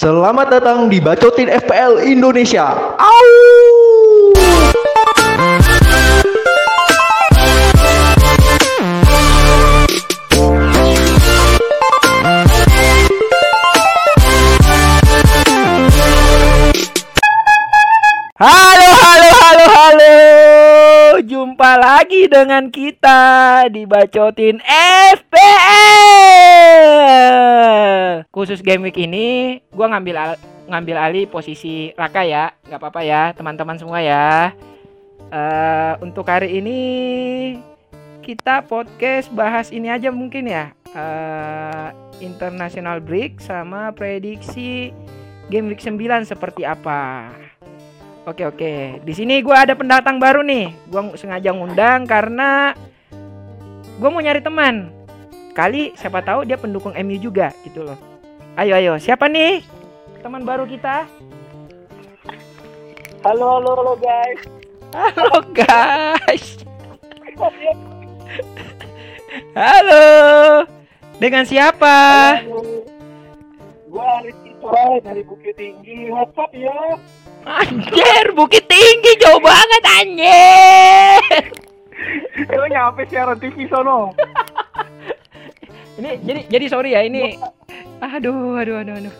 Selamat datang di Bacotin FPL Indonesia. Au! Jumpa lagi dengan kita di Bacotin FPL. Khusus game week ini, gua ngambil al- ngambil alih posisi Raka ya. nggak apa-apa ya, teman-teman semua ya. Eh, untuk hari ini kita podcast bahas ini aja mungkin ya. Eh, international break sama prediksi game week 9 seperti apa. Oke oke. Di sini gue ada pendatang baru nih. Gue sengaja ngundang karena gue mau nyari teman. Kali siapa tahu dia pendukung MU juga gitu loh. Ayo ayo. Siapa nih teman baru kita? Halo, halo, halo guys. Halo guys. Halo. Dengan siapa? Gua Rizky Sorai dari Bukit Tinggi. What's up ya? Anjir, Bukit Tinggi jauh banget anjir. Lo nyampe siaran TV sono. Ini jadi jadi sorry ya ini. Aduh, aduh, aduh, aduh.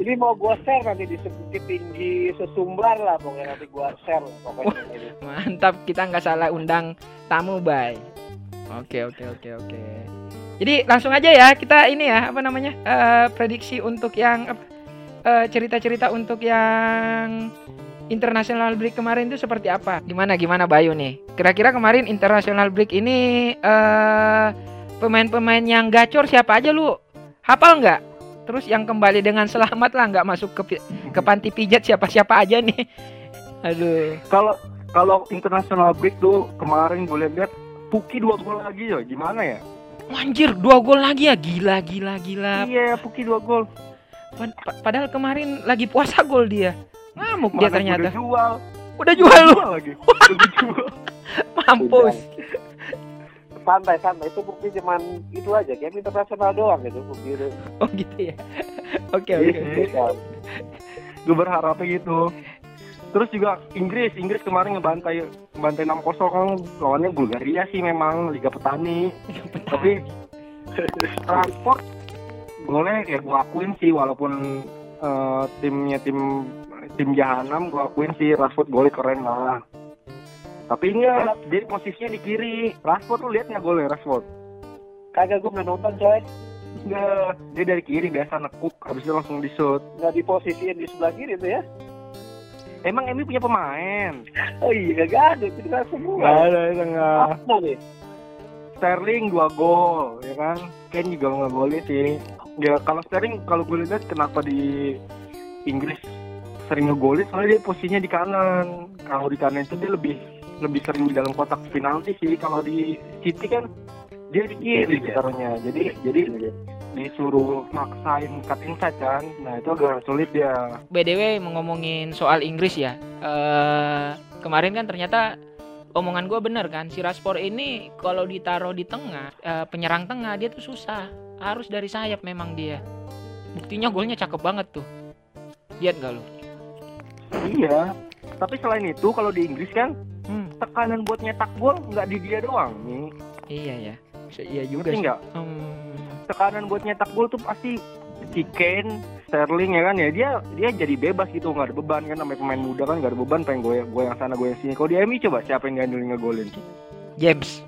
Ini mau gua share nanti di Bukit Tinggi sesumbar lah pokoknya nanti gua share pokoknya. ini. Mantap, kita nggak salah undang tamu, Bay. Oke, oke, oke, oke. Jadi langsung aja ya kita ini ya apa namanya eh, prediksi untuk yang eh, cerita-cerita untuk yang international break kemarin itu seperti apa? Gimana gimana Bayu nih? Kira-kira kemarin international break ini eh pemain-pemain yang gacor siapa aja lu? Hafal nggak? Terus yang kembali dengan selamat lah nggak masuk ke ke panti pijat siapa-siapa aja nih? Aduh. Kalau kalau international break tuh kemarin gue lihat Puki dua gol lagi ya gimana ya? Anjir, dua gol lagi ya. Gila, gila, gila. Iya Puki dua gol. Pad- pa- Padahal kemarin lagi puasa gol dia. Ngamuk dia Mana ternyata. Udah jual. Udah jual lu. Jual lagi. Udah jual. Mampus. Santai, santai. Itu bukti cuman itu aja. Game internasional doang gitu bukti itu. Oh gitu ya. Oke, Iya oke. sih. Gue berharapnya gitu. Terus juga Inggris, Inggris kemarin ngebantai ngebantai 6-0 kan lawannya Bulgaria sih memang Liga Petani. Tapi transport boleh ya gue akuin sih walaupun eh, timnya tim tim Jahanam gue akuin sih Rashford golnya keren lah. Tapi ini dia posisinya di kiri. Rashford lu lihat nggak golnya Rashford? Kagak gua nggak nonton coy. Nggak, dia dari kiri biasa nekuk, habis itu langsung di shoot. Nggak diposisiin di sebelah kiri tuh ya. Emang Emi punya pemain? Oh iya, gak ada. Itu kan semua. ada, enggak. Apa nih? Sterling dua gol, ya kan? Ken juga nggak golnya sih. Ya kalau Sterling kalau gue lihat kenapa di Inggris sering ngegolin soalnya dia posisinya di kanan. Kalau di kanan itu dia lebih lebih sering di dalam kotak penalti sih. Kalau di City kan dia di kiri taruhnya. Jadi jadi disuruh maksain cut inside kan. Nah itu agak sulit dia. BDW mau ngomongin soal Inggris ya. Eh kemarin kan ternyata omongan gue bener kan. Si Rashford ini kalau ditaruh di tengah, eh, penyerang tengah dia tuh susah. Harus dari sayap memang dia. Buktinya golnya cakep banget tuh. Lihat gak lu? Iya. Tapi selain itu kalau di Inggris kan Hmm, tekanan buat nyetak gol nggak di dia doang nih. iya ya. Bisa- Iya juga Ngerti sih. Hmm, tekanan buat nyetak gol tuh pasti si Kane, Sterling ya kan ya dia dia jadi bebas gitu nggak ada beban kan namanya pemain muda kan nggak ada beban pengen gue gue yang sana gue yang sini kalau di MU coba siapa yang ngandelin ngegolin James.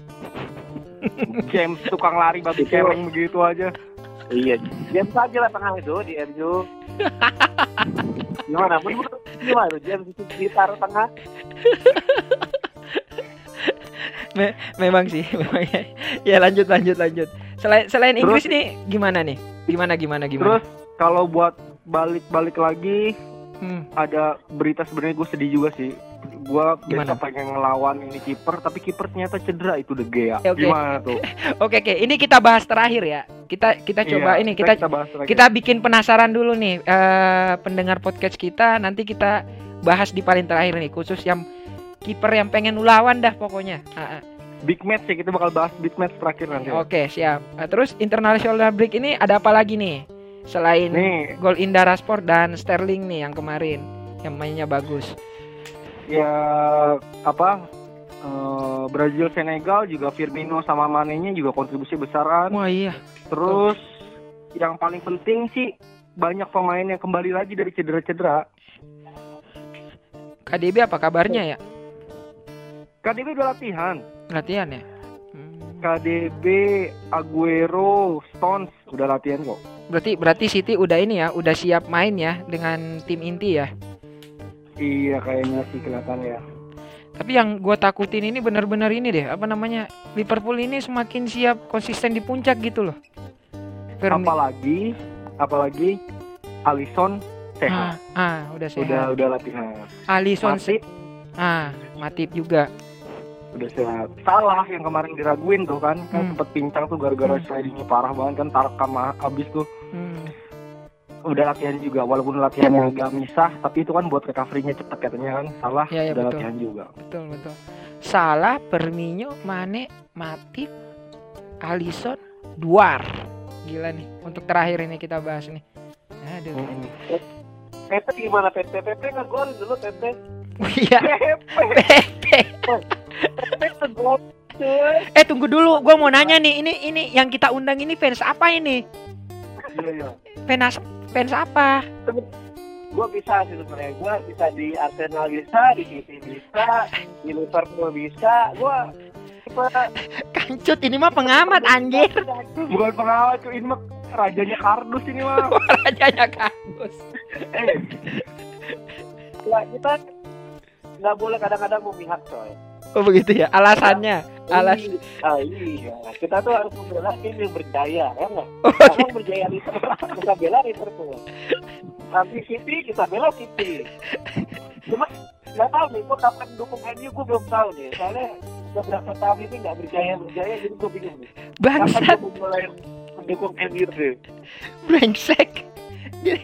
James tukang lari babi kereng begitu aja Iya. James aja lah tengah itu di MU. Gimana? Menurut gimana tuh James itu ditaruh tengah? Memang sih, memang ya. Ya lanjut lanjut lanjut. Selain selain Terus- Inggris nih gimana nih? Gimana gimana gimana? terus kalau buat balik balik lagi Hmm, ada berita sebenarnya gue sedih juga sih gue Gimana? biasa pengen ngelawan ini kiper tapi kiper ternyata cedera itu De Gea Oke. gimana tuh Oke oke, ini kita bahas terakhir ya. Kita kita coba Iya, ini kita bahas lagi. kita bikin penasaran dulu nih eh, pendengar podcast kita. Nanti kita bahas di paling terakhir nih khusus yang kiper yang pengen lawan dah pokoknya. Ah. Big match ya kita bakal bahas big match terakhir nanti Oke siap. Eh, terus international break ini ada apa lagi nih? Selain Nih, gol Indra Sport dan Sterling nih yang kemarin yang mainnya bagus. ya apa eh, Brazil Senegal juga Firmino sama Mane-nya juga kontribusi besaran. Wah iya. Terus yang paling penting sih banyak pemain yang kembali lagi dari cedera-cedera. KDB apa kabarnya ya? KDB udah latihan. Latihan ya? Hmm. KDB, Aguero, Stones udah latihan kok. Berarti berarti City udah ini ya, udah siap main ya dengan tim inti ya. Iya kayaknya sih kelihatan ya. Tapi yang gue takutin ini benar-benar ini deh, apa namanya? Liverpool ini semakin siap konsisten di puncak gitu loh. Firmi- Apalagi, apalagi Alisson ah, sehat. ah, udah sehat. Udah udah latihan. Alisson se- Matip ah, Matip juga. Udah sehat. Salah yang kemarin diraguin tuh kan, kan Hmm. sempet pincang tuh gara-gara Hmm. slidingnya parah banget kan Tarkam abis tuh. Hmm. Udah latihan juga, walaupun latihannya agak misah, tapi itu kan buat recovery-nya cepet katanya kan. Salah, Iya, iya, udah betul. latihan juga. Betul, betul. Salah, Perminyo, Mane, Matip, Alisson, Duar. Gila nih. Untuk terakhir ini kita bahas nih. Aduh. Mm-mm. Pepe gimana Pepe? Pepe ngegol dulu Pepe. Iya. Pepe. Eh tunggu dulu, gua mau nanya nih. Ini ini yang kita undang ini fans apa ini? Iya, iya. Fans fans apa? Gue bisa sih sebenarnya. Gue bisa di Arsenal bisa, di City bisa, di Liverpool bisa. Gue Kancut ini mah pengamat anjir. Bukan pengawal cuy, ini mah rajanya kardus ini mah. Rajanya kardus. Eh, Lah, kita nggak boleh kadang-kadang memihak coy. Oh begitu ya. Alasannya. Alas. Ah, iya. Kita tuh harus membela tim yang berjaya, ya nggak? Oh, Kalau berjaya Liverpool, kita bela Liverpool. Nanti City, kita bela City. Cuma nggak tahu nih, gue kapan dukung MU gue belum tahu nih. Soalnya beberapa tahun ini nggak berjaya berjaya, jadi gue bingung nih. Kapan Bangsat, gue mulai mendukung MU deh? brengsek. Dia,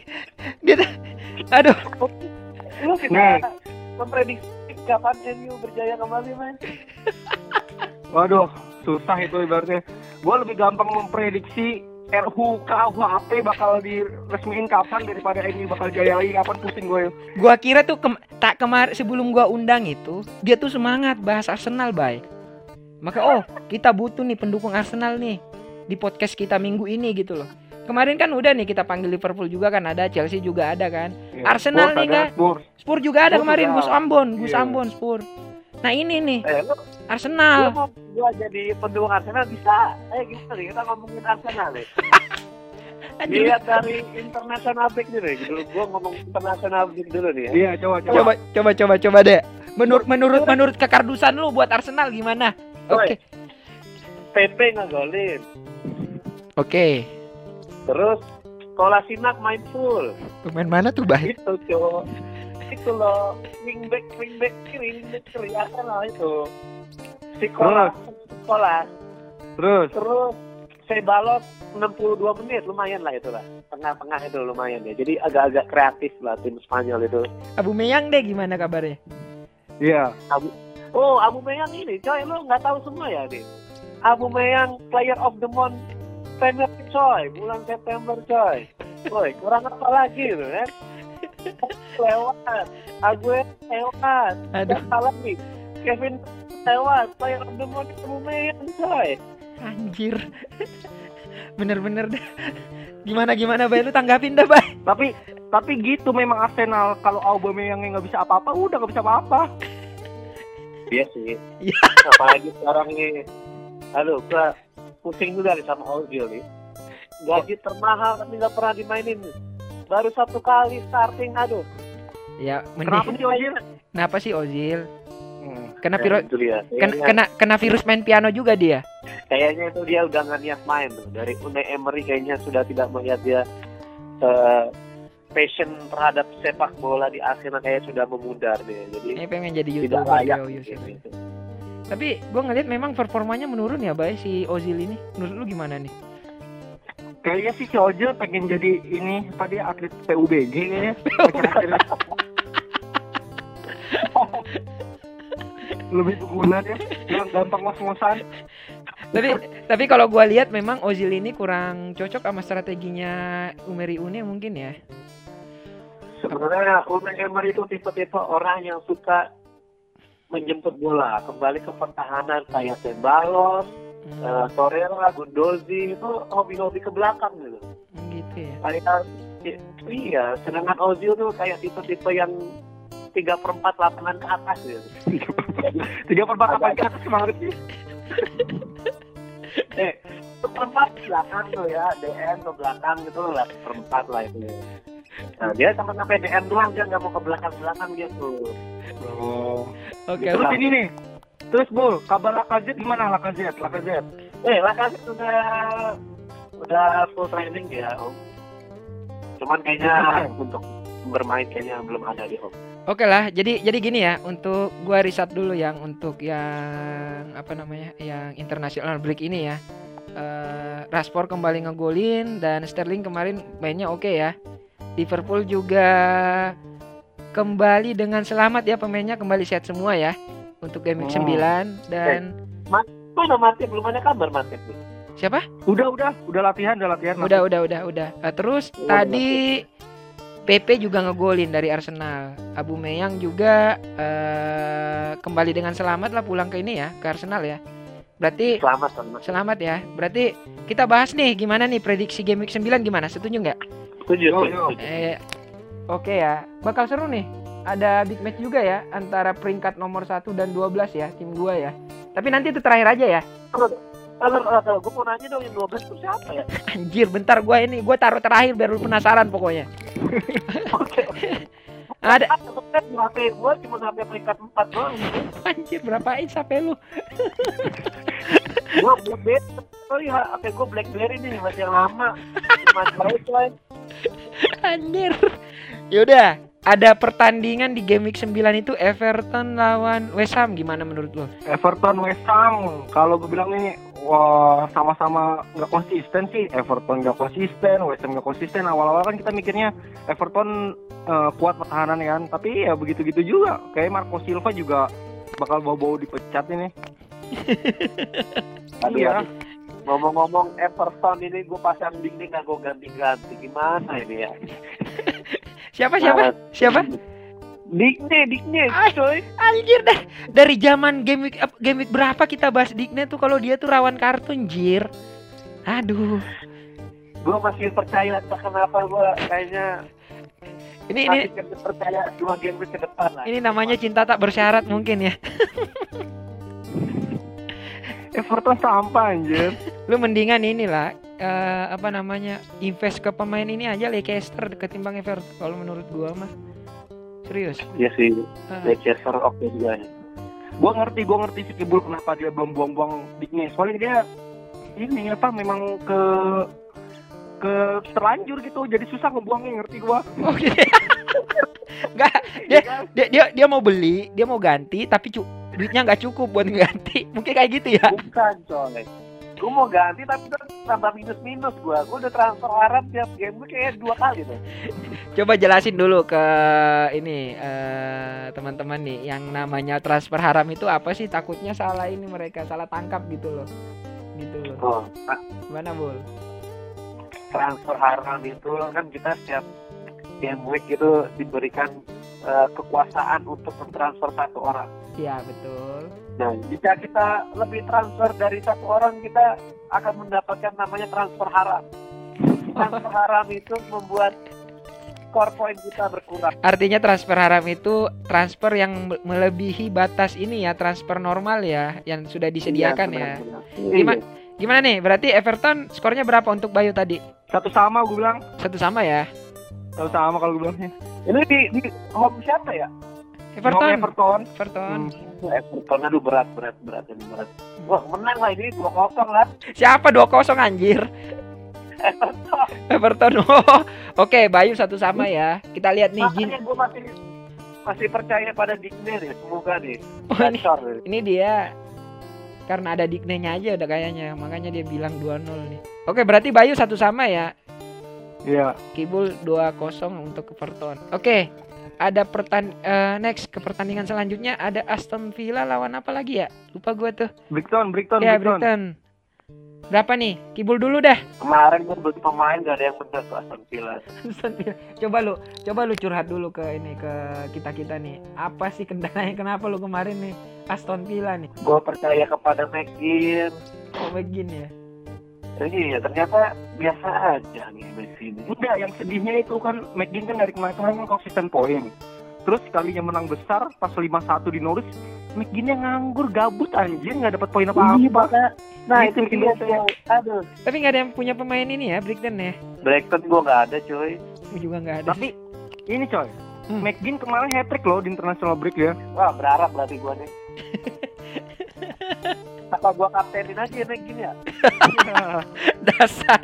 dia, aduh, Lu bisa Nih. memprediksi kapan MU berjaya kembali, man? Waduh, susah itu ibaratnya. Gue lebih gampang memprediksi RUU KUHP bakal diresmiin kapan daripada ini bakal jaya lagi kapan pusing gue. gua kira tuh kem- tak kemar sebelum gua undang itu, dia tuh semangat bahas Arsenal, bay. Maka oh, kita butuh nih pendukung Arsenal nih di podcast kita minggu ini gitu loh. Kemarin kan udah nih kita panggil Liverpool juga kan ada, Chelsea juga ada kan. Arsenal nih, nggak? Spurs. Spurs juga ada Spurs kemarin, juga. Gus Ambon, Gus Iya. Ambon Spurs. Nah ini nih Eh, lu, lu Arsenal. mau gua jadi pendukung Arsenal bisa? Eh, gimana nih? Kita ngomongin Arsenal nih. Lihat dari international break dulu nih. Dulu gua ngomong international break dulu nih ya. Iya, coba coba. Coba coba coba coba deh. Menurut menurut menurut kekardusan lu buat Arsenal gimana? Oke. Pepe ngegolin. Oke. Terus Kolasinac main full. Pemain mana tuh, Bay? Itu, cowok. Itu loh. Wingback, wingback kiri, wingback kiri Arsenal itu. Si Kolas. Kolas. Terus Terus Sebalos 62 menit lumayan lah itu lah. Tengah-tengah itu lumayan ya. Jadi agak-agak kreatif lah tim Spanyol itu. Abu Meyang deh gimana kabarnya? iya. Oh, Abu Meyang ini, coy, lu nggak tahu semua ya, nih. Abu Meyang Player of the Month League, coy, bulan September, coy. Coy, kurang apa lagi itu kan? Lewat, Aguero lewat, Aduh, siapa lagi? Kevin lewat, Player of the Month Abu Meyang, coy. anjir. Bener-bener dah. Gimana gimana Bay lu tanggapin dah, Bay. Tapi tapi gitu memang Arsenal kalau Aubameyang yang nggak bisa apa-apa udah nggak bisa apa-apa. Iya sih. Iya. Apalagi sekarang nih. Aduh, gua pusing juga nih sama Ozil nih. Gaji termahal tapi nggak pernah dimainin. Baru satu kali starting, aduh. Ya, Kenapa sih Ozil? Kenapa sih Ozil? Hmm. Kena Ya, itu dia. kena, kena kena virus main piano juga dia. kayaknya itu dia udah nggak niat main tuh. Dari Unai Emery kayaknya sudah tidak melihat dia eh, passion terhadap sepak bola di Arsenal kayak sudah memudar dia. Jadi Ini pengen jadi tidak youtuber layak. Yo, Yusuf. gitu. Tapi gue ngeliat memang performanya menurun ya, Bay si Ozil ini. Menurut lu gimana nih? Kayaknya sih si Ozil pengen jadi ini apa dia atlet PUBG kayaknya. Lebih berguna dia, yang gampang ngos-ngosan. tapi tapi kalau gua lihat memang Ozil ini kurang cocok sama strateginya Umeri Une mungkin ya. Sebenarnya Emery itu tipe-tipe orang yang suka menjemput bola, kembali ke pertahanan kayak Sembalon, Hmm, eh, Torreira, Gundozi itu hobi-hobi ke belakang gitu. gitu ya. Kayak iya, sedangkan Ozil tuh kayak tipe-tipe yang tiga perempat lapangan ke atas gitu. Tiga per empat apa ke atas semangat sih? eh, perempat belakang tuh ya, DM ke belakang gitu lah, perempat lah itu. Nah, dia sampai sampai DM doang dia nggak mau ke belakang-belakang gitu. Oh. Oke. Terus ini nih. Terus Bul, kabar Lakazet gimana Lakazet? Lakazet. Eh, Lakas sudah udah full training ya, Om. Cuman kayaknya untuk bermain kayaknya belum ada di Om. Oke lah, jadi jadi gini ya, untuk gua riset dulu yang untuk yang apa namanya, yang international break ini ya. Eh Rashford kembali ngegolin dan Sterling kemarin mainnya oke ya. Liverpool juga kembali dengan selamat ya pemainnya kembali sehat semua ya untuk game week Oh. 9 dan Mana Matip? Belum ada kabar Matip nih. siapa? Udah, udah, udah latihan, udah latihan. Udah udah udah udah. Eh, terus Udah, tadi PP juga ngegolin dari Arsenal. Abu Meyang juga eh, kembali dengan selamat lah pulang ke ini ya, ke Arsenal ya. Berarti Selamat selamat. selamat ya. Berarti kita bahas nih gimana nih prediksi game week 9 gimana? Setuju nggak? Setuju, Yo, setuju, yo. Eh oke ya. Bakal seru nih. Ada big match juga ya antara peringkat nomor 1 dan 12 ya tim gua ya. Tapi nanti itu terakhir aja ya. Kalau kalau gue mau nanya dong yang 12 itu siapa ya? Anjir, bentar gua ini gua taruh terakhir biar lu penasaran pokoknya. Oke. Ada HP gue cuma sampai peringkat 4 doang. anjir berapa inch HP lu? Gue Blackberry. Iya, HP gue Blackberry nih masih lama. Cuma tahu coy. Anjir. Yaudah, ada pertandingan di game week 9 itu Everton lawan West Ham gimana menurut lo? Everton West Ham. Kalau gue bilang nih, wah sama-sama nggak konsisten sih. Everton nggak konsisten, West Ham nggak konsisten. Awal-awal kan kita mikirnya Everton eh, kuat pertahanan kan, tapi ya begitu-gitu juga. Kayak Marco Silva juga bakal bau-bau dipecat ini. Aduh, Iya. aduh. Ngomong-ngomong Everton ini gue pasang dinding gue ganti-ganti gimana ini ya? Siapa siapa? Siapa? Digne, Digne, Ah. coy. Anjir dah. Dari zaman game week game week berapa kita bahas Digne tuh kalau dia tuh rawan kartu anjir. Aduh. Gue masih percaya kenapa gue kayaknya Ini ini masih percaya dua game ke depan lah. ini namanya cinta tak bersyarat mungkin ya. Everton sampah anjir. Lu mendingan inilah eh, apa namanya? invest ke pemain ini aja Leicester ketimbang Everton kalau menurut gua mah. Serius. Iya sih, Ah. Leicester oke juga ya. Gue ngerti, gue ngerti si Kibul kenapa dia belum buang-buang Digne. Soalnya dia ini apa memang ke ke terlanjur gitu jadi susah ngebuangnya ngerti gua Oke. Enggak, dia, dia dia dia mau beli, dia mau ganti tapi cu duitnya nggak cukup buat ganti. Mungkin kayak gitu ya. Bukan coy. Gue mau ganti tapi kan tambah minus-minus gue. Gue udah transfer Arab tiap game gue kayak dua kali tuh. Coba jelasin dulu ke ini eh, teman-teman nih yang namanya transfer haram itu apa sih? Takutnya salah ini mereka salah tangkap gitu loh. Gitu loh. Oh, Gimana, Bul? transfer haram itu kan kita setiap game week itu diberikan eh, kekuasaan untuk mentransfer satu orang. Iya, betul. Nah, jika kita lebih transfer dari satu orang, kita akan mendapatkan namanya transfer haram. Transfer haram itu membuat score point kita berkurang. Artinya transfer haram itu transfer yang me- melebihi batas ini ya, transfer normal ya yang sudah disediakan ya. Iya, benar-benar. Gimana? Gimana nih? Berarti Everton skornya berapa untuk Bayu tadi? satu sama gue bilang Satu sama ya. satu sama kalau gue bilangnya Ini di, di home siapa ya? Everton. Everton Everton. Hmm. Everton aduh berat berat berat ini berat. Wah menang lah ini dua kosong lah. Siapa 2-0 anjir? Everton. Everton. Oh, Oke, Bayu satu sama ya. Kita lihat nih. Makanya gue masih masih percaya pada Digne nih. Semoga nih. Oh, ini, nih. ini dia karena ada Digne-nya aja udah kayaknya. Makanya dia bilang 2-0 nih. Oke, berarti Bayu satu sama ya. iya Kibul 2-0 untuk Everton. Oke. Ada pertan eh, next ke pertandingan selanjutnya ada Aston Villa lawan apa lagi ya? Lupa gue tuh. Brighton Brighton ya, Brighton Brighton. Berapa nih? Kibul dulu dah. Kemarin gue beli pemain gak ada yang bener tuh Aston Villa. Aston Villa. coba lu, coba lu curhat dulu ke ini ke kita kita nih. Apa sih kendalanya? Kenapa lu kemarin nih Aston Villa nih? Gue percaya kepada McGinn. Oh begini ya. Iya, ternyata biasa aja nih Messi ini. Enggak, yang sedihnya itu kan McGinn kan dari kemarin-kemarin kan konsisten poin. Terus sekalinya menang besar pas 5-1 di Norwich, McGinn-nya nganggur, gabut anjir, nggak dapat poin Iya, apa-apa. Pak. Nah, Itu itu bikin tuh. Aduh. Tapi nggak ada yang punya pemain ini ya, Brighton ya. Blackton gue gak ada cuy. Gue juga nggak ada. Tapi ini coy, Hmm. McGinn kemarin hat-trick loh di international break ya. Wah, berharap berarti gue nih. Apa gue kaptenin aja ya McGinn ya? Dasar.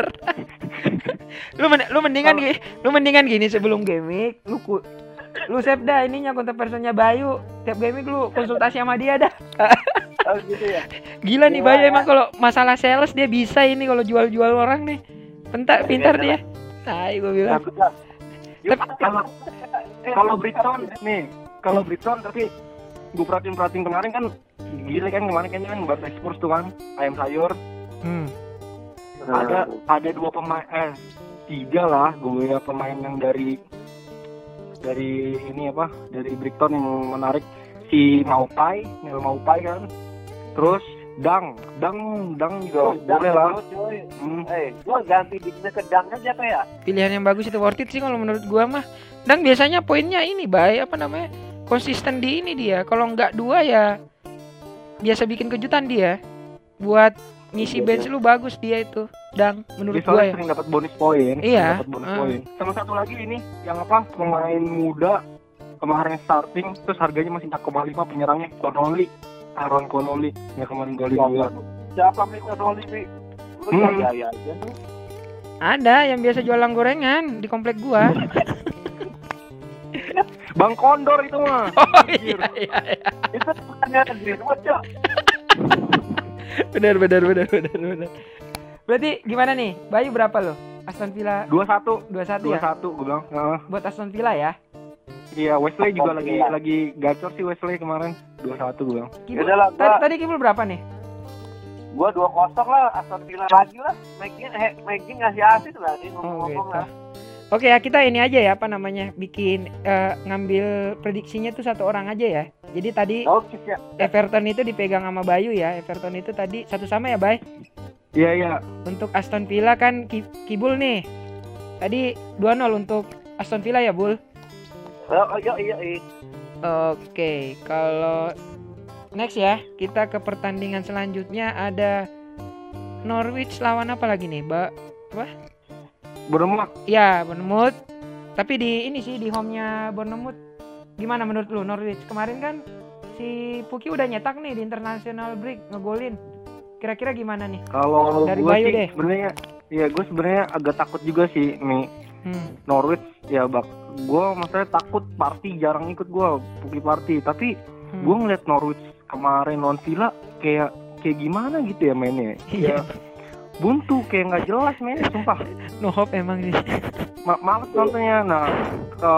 lu men- lu mendingan gini, lu mendingan gini sebelum gaming, lu ku lu save dah ininya kontak personnya Bayu. Tiap gaming lu konsultasi sama dia dah. Oh gitu ya. Gila nih Bayu ya. emang kalau masalah sales dia bisa ini kalau jual-jual orang nih. Pentar Ya, pintar iya, dia. Tai gue bilang. Kalau kalau Brighton nih, kalau Brighton tapi gue perhatiin perhatiin kemarin kan gila kan kemarin kan kan baru ekspor tuh kan ayam sayur Hmm. ada ada dua pemain eh tiga lah gue ya pemain yang dari dari ini apa dari Brighton yang menarik si Maupai Nel Maupai kan terus Dang Dang Dang juga boleh lah Hmm. Eh, gue ganti diknya ke Dang aja kayak. Pilihan yang bagus itu worth it sih kalau menurut gua mah. Dan biasanya poinnya ini Bay, apa namanya? Konsisten di ini dia. Kalau nggak dua ya biasa bikin kejutan dia. Buat ngisi bench lu bagus dia itu. Dan menurut Dia soalnya ya. sering dapat bonus poin Iya. dapat bonus Hmm. poin sama satu lagi ini yang apa pemain muda kemarin starting terus harganya masih 4,5 penyerangnya Connolly Aaron Connolly yang kemarin golin juga Siapa Dolly, Mi? Lu Hmm. percaya aja tuh. Ada yang biasa jualan gorengan di komplek gua. Bang Kondor itu mah Oh iya iya. iya. Itu bukannya Greenwood, Cok. Benar benar benar benar benar. Berarti gimana nih? Bayu berapa lo? Aston Villa 21 21 ya? 21 gue bilang Heeh. Buat Aston Villa ya? iya Wesley juga Aston lagi Villa. lagi gacor sih Wesley kemarin 21 gue bilang Kibul, Yaudah lah, tadi, tadi Kibul berapa nih? Gua 2-0 lah, Aston Villa lagi lah. McGinn, eh, McGinn ngasih asis lah nih Oh ngomong-ngomong gitu. lah. Oke ya kita ini aja ya apa namanya bikin eh, ngambil prediksinya tuh satu orang aja ya. Jadi tadi Oke, siap. Everton itu dipegang sama Bayu ya. Everton itu tadi satu sama ya Bay. iya iya Untuk Aston Villa kan Ki- Kibul nih. Tadi 2-0 untuk Aston Villa ya Bul. Oh, oh, iya, iya, iya. Oke kalau next ya kita ke pertandingan selanjutnya ada Norwich lawan apa lagi nih, Mbak? Bournemouth Ya, Bournemouth. Tapi di ini sih di home-nya Bournemouth. Gimana menurut lu Norwich? Kemarin kan si Puki udah nyetak nih di international break ngegolin. Kira-kira gimana nih? kalau Dari gue Bayu sih deh. sebenarnya iya gue sebenarnya agak takut juga sih nih Hmm. Norwich ya bak gue maksudnya takut party jarang ikut gue Puki party tapi hmm. gue ngeliat Norwich kemarin non Villa kayak kayak gimana gitu ya mainnya Iya. ya buntu kayak nggak jelas mainnya sumpah No hope emang sih. Ma males nontonnya nah ke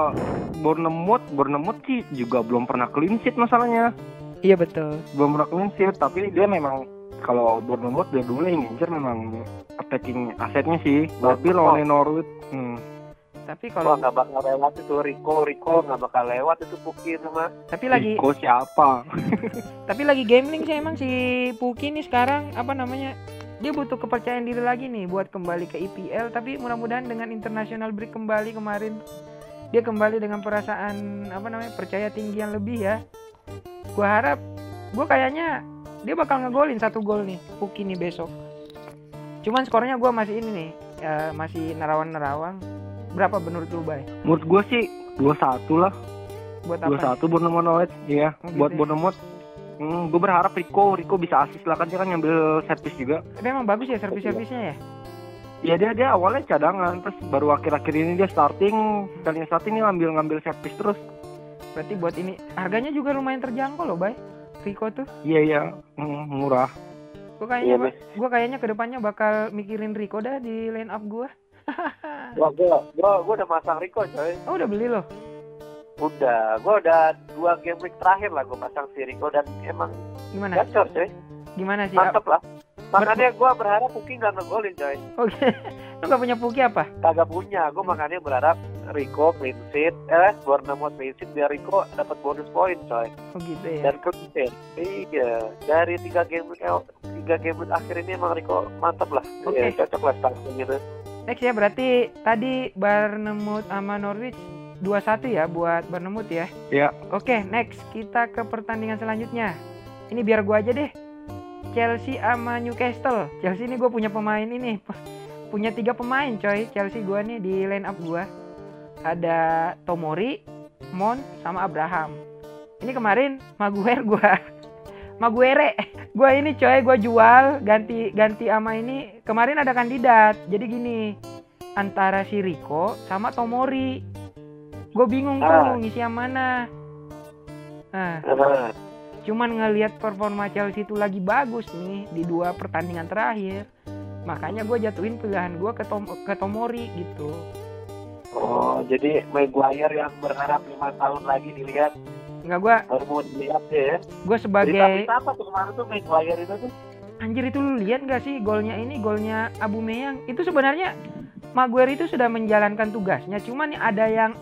Bournemouth Bournemouth sih juga belum pernah clean sheet masalahnya iya betul. belum pernah clean sheet tapi dia memang kalau Bournemouth dia dulu yang ngincer memang attacking asetnya sih tapi lawan Norwich hmm. Tapi kalau nggak bakal lewat itu Rico, Rico nggak bakal lewat itu Puki itu mah. tapi lagi Rico siapa tapi lagi gambling sih emang si Puki nih sekarang apa namanya? Dia butuh kepercayaan diri lagi nih buat kembali ke IPL tapi mudah-mudahan dengan international break kembali kemarin dia kembali dengan perasaan apa namanya percaya tinggi yang lebih ya. Gua harap gua kayaknya dia bakal ngegolin satu gol nih Puki nih besok. Cuman skornya gua masih ini nih ya, masih nerawang-nerawang. Berapa menurut lu, Bay? menurut gue sih 21 lah Buat apa? 21 Bournemouth Norwich iya Oh, buat gitu ya. Bournemouth hmm, gue berharap Rico Rico bisa asis lah kan dia kan nyambil set piece juga Tapi emang bagus ya servis-servisnya ya? ya dia dia awalnya cadangan terus baru akhir-akhir ini dia starting kalinya starting ini ngambil ngambil piece terus Berarti buat ini harganya juga lumayan terjangkau loh, Bay. Rico tuh. iya iya hmm, murah Gua kayaknya Iya, gua kayaknya ke depannya bakal mikirin Rico dah di line up gua. Wah, gua, gua, gua udah masang Rico coy. Oh, udah beli loh. Udah, gua udah dua game week terakhir lah gua pasang si Rico dan emang Gimana? gacor. Gimana sih? Mantep lah. Makanya gue berharap Puki nggak ngegolin coy. Oke. Lu gak punya Puki apa? Kagak punya. Gue makanya berharap Rico clean sheet. Eh, Bournemouth clean sheet biar Rico dapat bonus poin coy. Oh gitu ya. Dan clean sheet. Iya. Dari tiga game week eh, tiga game week akhir ini emang Rico mantap lah. Oke. Iya, cocok lah starting gitu. Next ya berarti tadi Bournemouth sama Norwich 2-1 ya buat Bournemouth ya. Iya. Oke, next kita ke pertandingan selanjutnya. Ini biar gua aja deh. Chelsea sama Newcastle. Chelsea ini gue punya pemain ini. Punya tiga pemain coy. Chelsea gua nih di line up gua. Ada Tomori, Mon, sama Abraham. Ini kemarin Maguire gua Maguire gua ini coy gua jual ganti ganti ama ini kemarin ada kandidat jadi gini antara si Rico sama Tomori gue bingung Ah. tuh ngisi yang mana. Nah Ah, cuman ngelihat performa Chelsea itu lagi bagus nih di dua pertandingan terakhir. Makanya gue jatuhin pilihan gue ke Tom ke Tomori gitu. Oh, jadi Maguire yang berharap lima tahun lagi dilihat. Nggak gue baru mau dilihat ya. gue sebagai Berita apa tuh kemarin tuh Maguire itu tuh? anjir itu lu lihat nggak sih golnya ini golnya Abu Meyang itu sebenarnya Maguire itu sudah menjalankan tugasnya cuman ada yang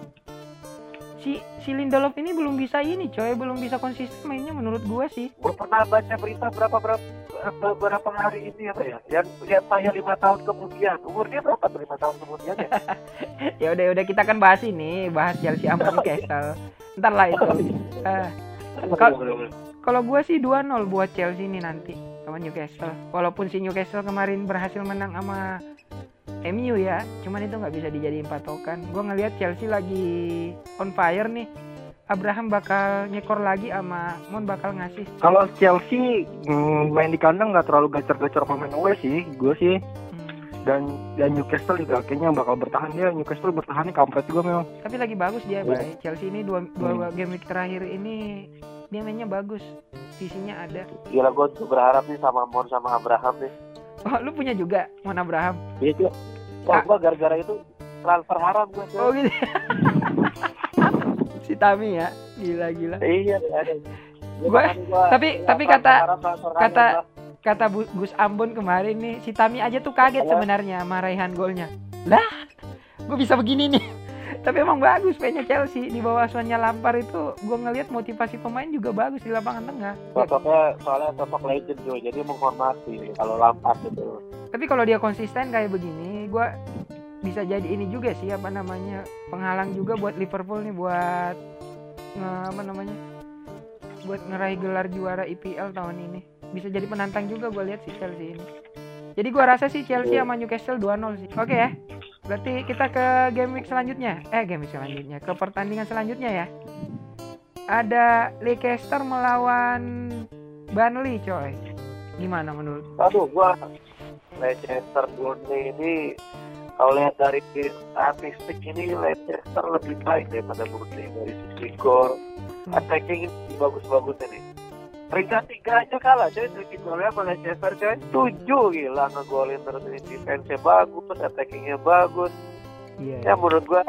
si si Lindelof ini belum bisa ini coy belum bisa konsisten mainnya menurut gua sih. Gue pernah baca berita berapa berapa beberapa hari ini apa ya? Yang yang saya lima tahun kemudian, umurnya berapa tuh lima tahun kemudian ya? ya udah udah kita kan bahas ini bahas Chelsea sama Newcastle ntar lah itu. Eh, Kal- kalau gua sih 2-0 buat Chelsea ini nanti sama Newcastle. Walaupun si Newcastle kemarin berhasil menang sama MU ya cuman itu nggak bisa dijadiin patokan gua ngelihat Chelsea lagi on fire nih Abraham bakal nyekor lagi sama Mon bakal ngasih Kalau Chelsea mm, main di kandang nggak terlalu gacor-gacor pemain away sih, gue sih. Hmm, Dan dan Newcastle juga kayaknya bakal bertahan dia. Newcastle bertahannya kampret juga memang. tapi lagi bagus dia. Bay. Chelsea ini dua, dua game week terakhir ini dia mainnya bagus visinya ada Gila gue berharap nih sama Mon sama Abraham nih. Oh lu punya juga Mon Abraham? Iya, Wah, gue gara-gara itu transfer haram gue. oh gitu. Si Tami ya? Gila gila. Iya, ada. Gua- tapi- tapi kata- kata- kata Gus Ambon kemarin nih si Tami aja tuh kaget Apa? sebenarnya sama raihan golnya. Lah gue bisa begini nih tapi emang bagus mainnya Chelsea. Di bawah asuhannya Lampard itu gue ngelihat motivasi pemain juga bagus di lapangan tengah. Sosoknya soalnya sosok legend juga jadi menghormati kalau Lampard itu. tapi kalau dia konsisten kayak begini gue bisa jadi ini juga sih apa namanya penghalang juga buat Liverpool nih buat nge- apa namanya buat ngeraih gelar juara IPL tahun ini. Bisa jadi penantang juga gue lihat si Chelsea ini. Jadi gue rasa sih Chelsea sama Newcastle 2-0 sih. Oke ya berarti kita ke game week selanjutnya? Eh game week selanjutnya. Ke pertandingan selanjutnya ya? Ada Leicester melawan Burnley coy. Gimana menurut? Aduh, gua Leicester Burnley ini kalau lihat dari statistik ini Leicester lebih baik daripada Burnley dari sisi gol. Attacking ini bagus-bagus ini peringkat tiga aja kalah coy. Dari golnya sama Leicester coy tujuh. Gila ngegolin terus ini. Defense-nya bagus attackingnya bagus. Iya ya menurut gua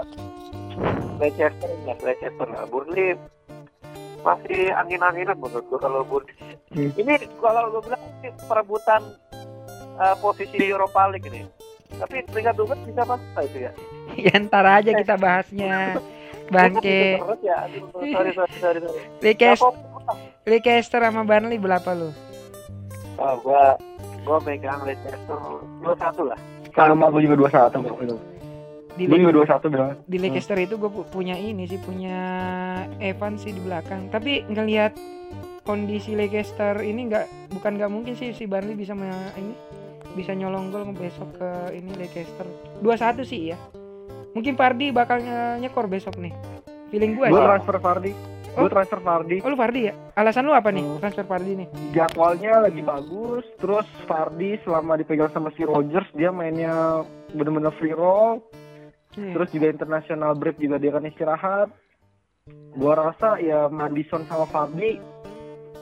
Leicester enggak Leicester lah. Burnley masih angin-anginan menurut gua kalau Burnley. Hmm. ini kalau gua bilang ini perebutan eh, posisi Europa League ini. Tapi peringkat dua bisa apa itu ya? Ya ntar aja kita bahasnya. Bangke. Ya. Sorry sorry sorry sorry Leicester sama Burnley berapa lu? Oh, gua gua megang Leicester dua satu lah. Sama gue juga dua satu itu. di, Le- juga dua satu bilang. di Leicester itu gue punya ini sih punya Evan sih di belakang. Tapi ngelihat kondisi Leicester ini nggak bukan nggak mungkin sih si Burnley bisa me- ini bisa nyolong gol besok ke ini Leicester. 2-1 sih ya mungkin Pardi bakal nye- nyekor besok nih. Feeling gue Gue sih transfer Fardi. Gue transfer Fardi. oh lu Pardi ya alasan lu apa nih Hmm. transfer Pardi nih Jadwalnya lagi bagus. Terus Fardi selama dipegang sama si Rogers dia mainnya bener-bener free roll. Nih. Terus juga international break juga dia akan istirahat. Gua rasa ya Madison sama Fardi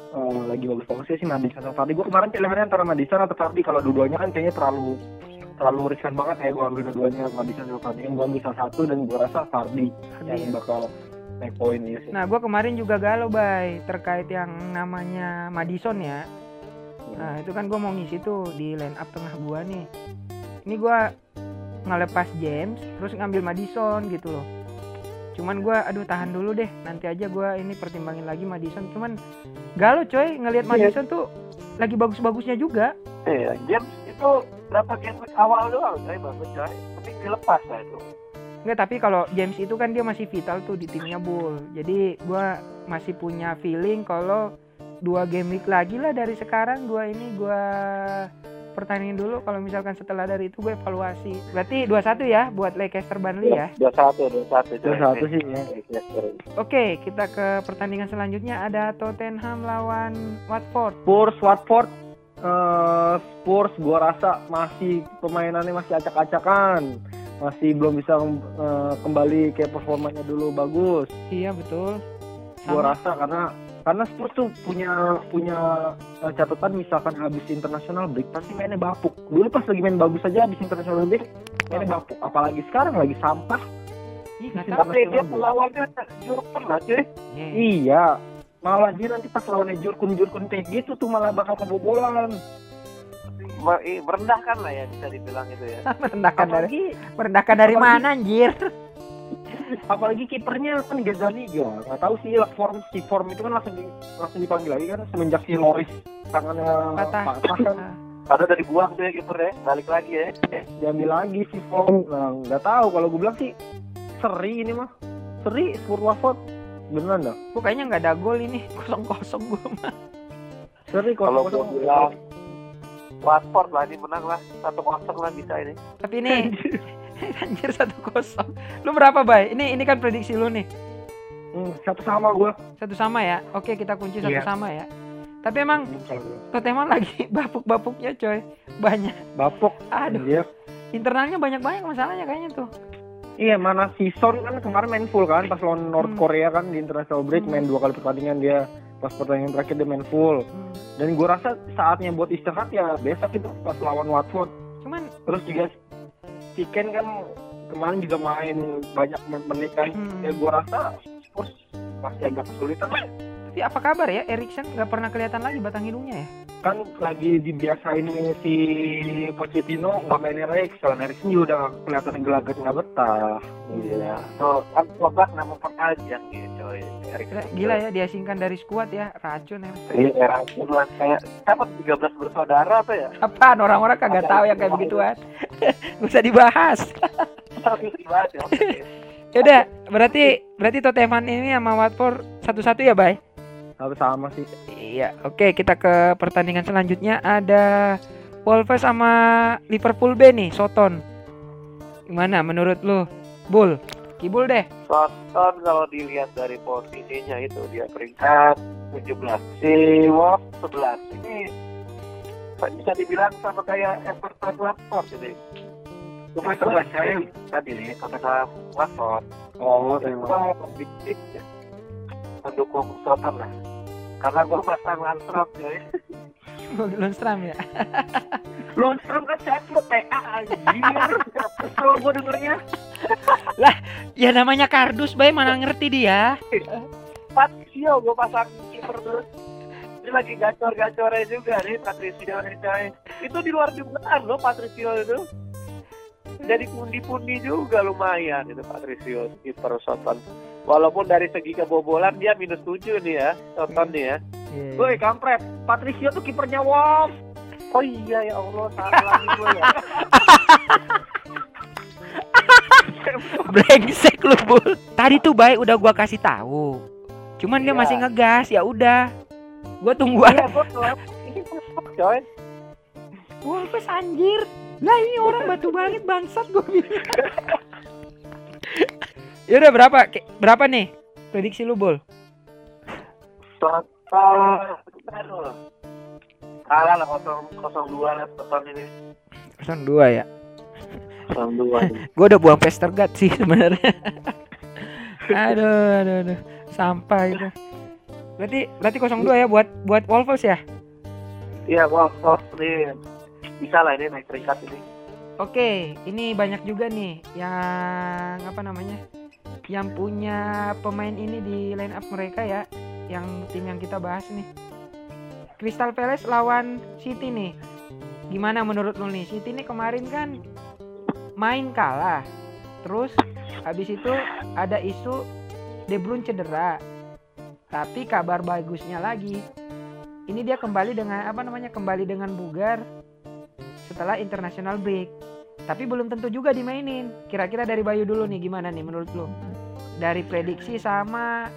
eh, lagi bagus-bagusnya sih Madison sama Fardi. Gue kemarin pilihannya antara Madison atau Fardi. Kalau dua-duanya kan kayaknya terlalu terlalu riskan banget ya gue ambil dua-duanya Madison sama Fardi. Gue ambil salah satu dan gue rasa Fardi Fardi yang ya. bakal naik poin ya sih. Nah, gue kemarin juga galau, Bay, terkait yang namanya Madison ya. Nah itu kan gue mau ngisi tuh di line up tengah gua nih. Ini gua ngelepas James terus ngambil Madison gitu loh. Cuman gua aduh tahan dulu deh. Nanti aja gua ini pertimbangin lagi Madison. Cuman galau coy ngelihat Iya. Madison tuh lagi bagus-bagusnya juga. Iya, James itu berapa game awal doang, coy, bagus coy. Tapi dilepas lah itu. Enggak tapi kalau James itu kan dia masih vital tuh di timnya Bull. Jadi gua masih punya feeling kalau dua game week lagi lah dari sekarang gua ini gua pertandingin dulu kalau misalkan setelah dari itu gue evaluasi. Berarti 21 ya buat Leicester Burnley ya. Dua satu, dua satu, Dua satu sih ya. Oke, kita ke pertandingan selanjutnya ada Tottenham lawan Watford. Spurs Watford eh, Spurs gua rasa masih pemainannya masih acak-acakan masih belum bisa eh, kembali kayak performanya dulu bagus Iya, betul. gua rasa karena karena Spurs tuh punya punya eh, catatan misalkan habis international break pasti mainnya bapuk dulu pas lagi main bagus aja habis international break mainnya bapuk apalagi sekarang lagi sampah. Tapi dia pelawannya Jurgen lah, cuy. Iya. iya malah dia nanti pas lawannya Jurkun Jurkun kayak gitu tuh malah bakal kebobolan merendahkan lah ya bisa dibilang itu ya. merendahkan dari apalagi merendahkan dari apalagi- mana anjir? apalagi kipernya kan Gazaniga nggak tahu sih form si form itu kan langsung di, langsung dipanggil lagi kan semenjak si Loris tangannya Patah. patah kan Ada dari buang tuh ya kiper ya, balik lagi ya. diambil lagi si form nah nggak tahu kalau gue bilang sih seri ini mah seri Spurs Watford beneran dah Gua kayaknya nggak ada gol ini kosong kosong gue mah. seri Kalau kalau gue bilang Watford lah ini menang lah satu kosong lah bisa ini. Tapi ini anjir satu kosong. Lu berapa bay? Ini ini kan prediksi lu nih. hmm, satu sama gue Satu sama ya. Oke kita kunci satu Iya. sama ya. Tapi emang Tottenham lagi bapuk-bapuknya coy. Banyak. bapok Aduh. dia Internalnya banyak-banyak masalahnya kayaknya tuh. iya mana si Son kan kemarin main full kan pas lawan North Hmm. Korea kan di international break Hmm. main dua kali pertandingan dia pas pertandingan terakhir dia main full. Hmm. dan gue rasa saatnya buat istirahat ya besok itu pas lawan Watford. Cuman terus juga si Ken kan kemarin juga main banyak men- menit kan. Hmm, ya gue rasa Spurs masih agak kesulitan. Tapi apa kabar ya? Erikson nggak pernah kelihatan lagi batang hidungnya ya? Kan lagi dibiasain si Pochettino nggak main Erikson Erikson juga udah kelihatan gelagat nggak betah Iya. Tuh kan Slovakia nama pengajian gitu coy. Gila, gila ya diasingkan dari skuad ya racun ya. Iya, era bulan kayak siapa 13 bersaudara apa ya? Apaan orang-orang kagak tahu yang kayak begituan. Gak usah dibahas. Ya. oke. Yaudah, berarti berarti Tottenham ini sama Watford satu-satu ya, Bay? Sama sama sih. Iya, oke kita ke pertandingan selanjutnya. Ada Wolves sama Liverpool B nih, Soton. Gimana menurut lu? Bull, Kibul deh. Soton kalau dilihat dari posisinya itu dia peringkat 17 si Wolves 11 ini bisa dibilang sama kayak Everton Watford ini? Cuma sebelah saya tadi nih kata Watford. Oh gue sedikit ya, mendukung Soton lah karena gue pasang Landstrom jadi Lundstram ya. Lundstrom kan saya PA anjir. Kesel gue dengernya. Ya namanya kardus, Bay, mana ngerti dia. Patricio gue pasang kiper terus ini lagi gacor-gacornya juga nih Patricio nih coy. Itu di luar dugaan loh Patricio itu. Jadi pundi-pundi juga lumayan itu Patricio kiper Soton walaupun dari segi kebobolan dia minus 7 nih ya Soton nih ya Iya. Woi kampret Patricio tuh kipernya Wolves oh iya ya Allah salah lagi gue ya Brengsek lu, Bul. Tadi tuh baik udah gua kasih tahu. Cuman dia Iya. masih ngegas, ya udah. Gua tunggu iya aja. gue Wolves, coy Wolves anjir. Lah ini orang batu banget bangsat gua bilang. Yaudah berapa? Ke- Berapa nih? Prediksi lu? Soton aduh kalah lah kosong kosong dua lah Soton ini 02 ya. kosong dua Gua udah buang Vestergaard sih sebenarnya. aduh, aduh, aduh. Sampah itu. Berarti berarti 02 ya buat buat Wolves ya? iya Wolves nih bisa lah ini naik peringkat ini Oke, ini banyak juga nih yang apa namanya? Yang punya pemain ini di line up mereka ya, yang tim yang kita bahas nih. Crystal Palace lawan City nih. Gimana menurut lu nih? City nih kemarin kan main kalah. Terus habis itu ada isu De Bruyne cedera. Tapi kabar bagusnya lagi. Ini dia kembali dengan apa namanya? Kembali dengan bugar setelah international break. Tapi belum tentu juga dimainin. Kira-kira dari Bayu dulu nih gimana nih menurut lu? Dari prediksi sama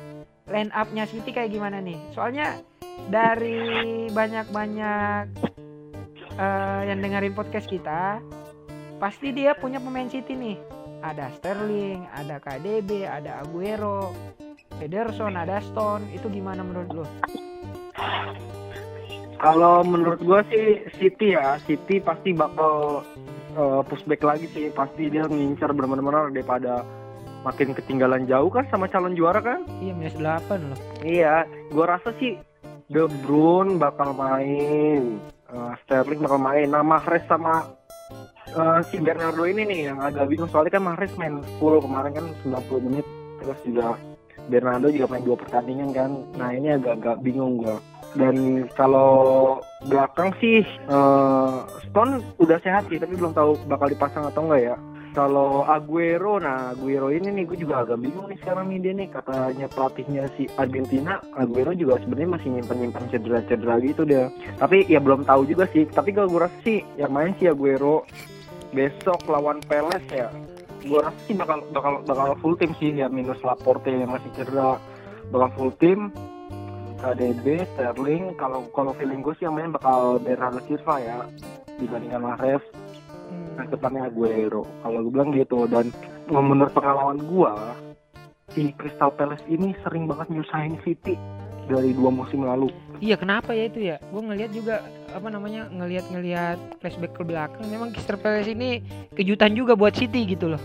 line up-nya City kayak gimana nih? Soalnya dari banyak-banyak eh, yang dengerin podcast kita, pasti dia punya pemain City nih. Ada Sterling, ada KDB, ada Aguero, Ederson, ada Stone. Itu gimana menurut lu? Kalau menurut gua sih City ya, City pasti bakal uh, pushback lagi sih. Pasti dia ngincar benar-benar daripada makin ketinggalan jauh kan sama calon juara kan. Iya, minus 8 loh. Iya, gua rasa sih De Bruyne bakal main, uh, Sterling bakal main. Nah, Mahrez sama uh, si Bernardo ini nih yang agak bingung soalnya kan Mahrez main full kemarin kan 90 menit terus juga Bernardo juga main dua pertandingan kan. Nah, ini agak-agak bingung gua. Dan kalau belakang sih uh, Stone udah sehat sih, tapi belum tahu bakal dipasang atau enggak ya. Kalau Aguero, nah Aguero ini nih gue juga agak bingung nih sekarang nih dia nih katanya pelatihnya si Argentina, Aguero juga sebenarnya masih nyimpan-nyimpan cedera-cedera gitu dia. Tapi ya belum tahu juga sih. Tapi kalau gue rasa sih yang main si Aguero besok lawan Peles ya. Gue rasa sih bakal bakal bakal full tim sih ya minus Laporte yang masih cedera bakal full tim. KDB, Sterling, kalau kalau feeling gue sih yang main bakal Bernardo Silva ya dibandingkan Mahrez Hmm. ke depannya Aguero. Kalau gue bilang gitu dan menurut pengalaman gue si Crystal Palace ini sering banget nyusahin City dari dua musim lalu. Iya, kenapa ya itu ya? Gue ngelihat juga apa namanya? ngelihat-ngelihat flashback ke belakang memang Crystal Palace ini kejutan juga buat City gitu loh.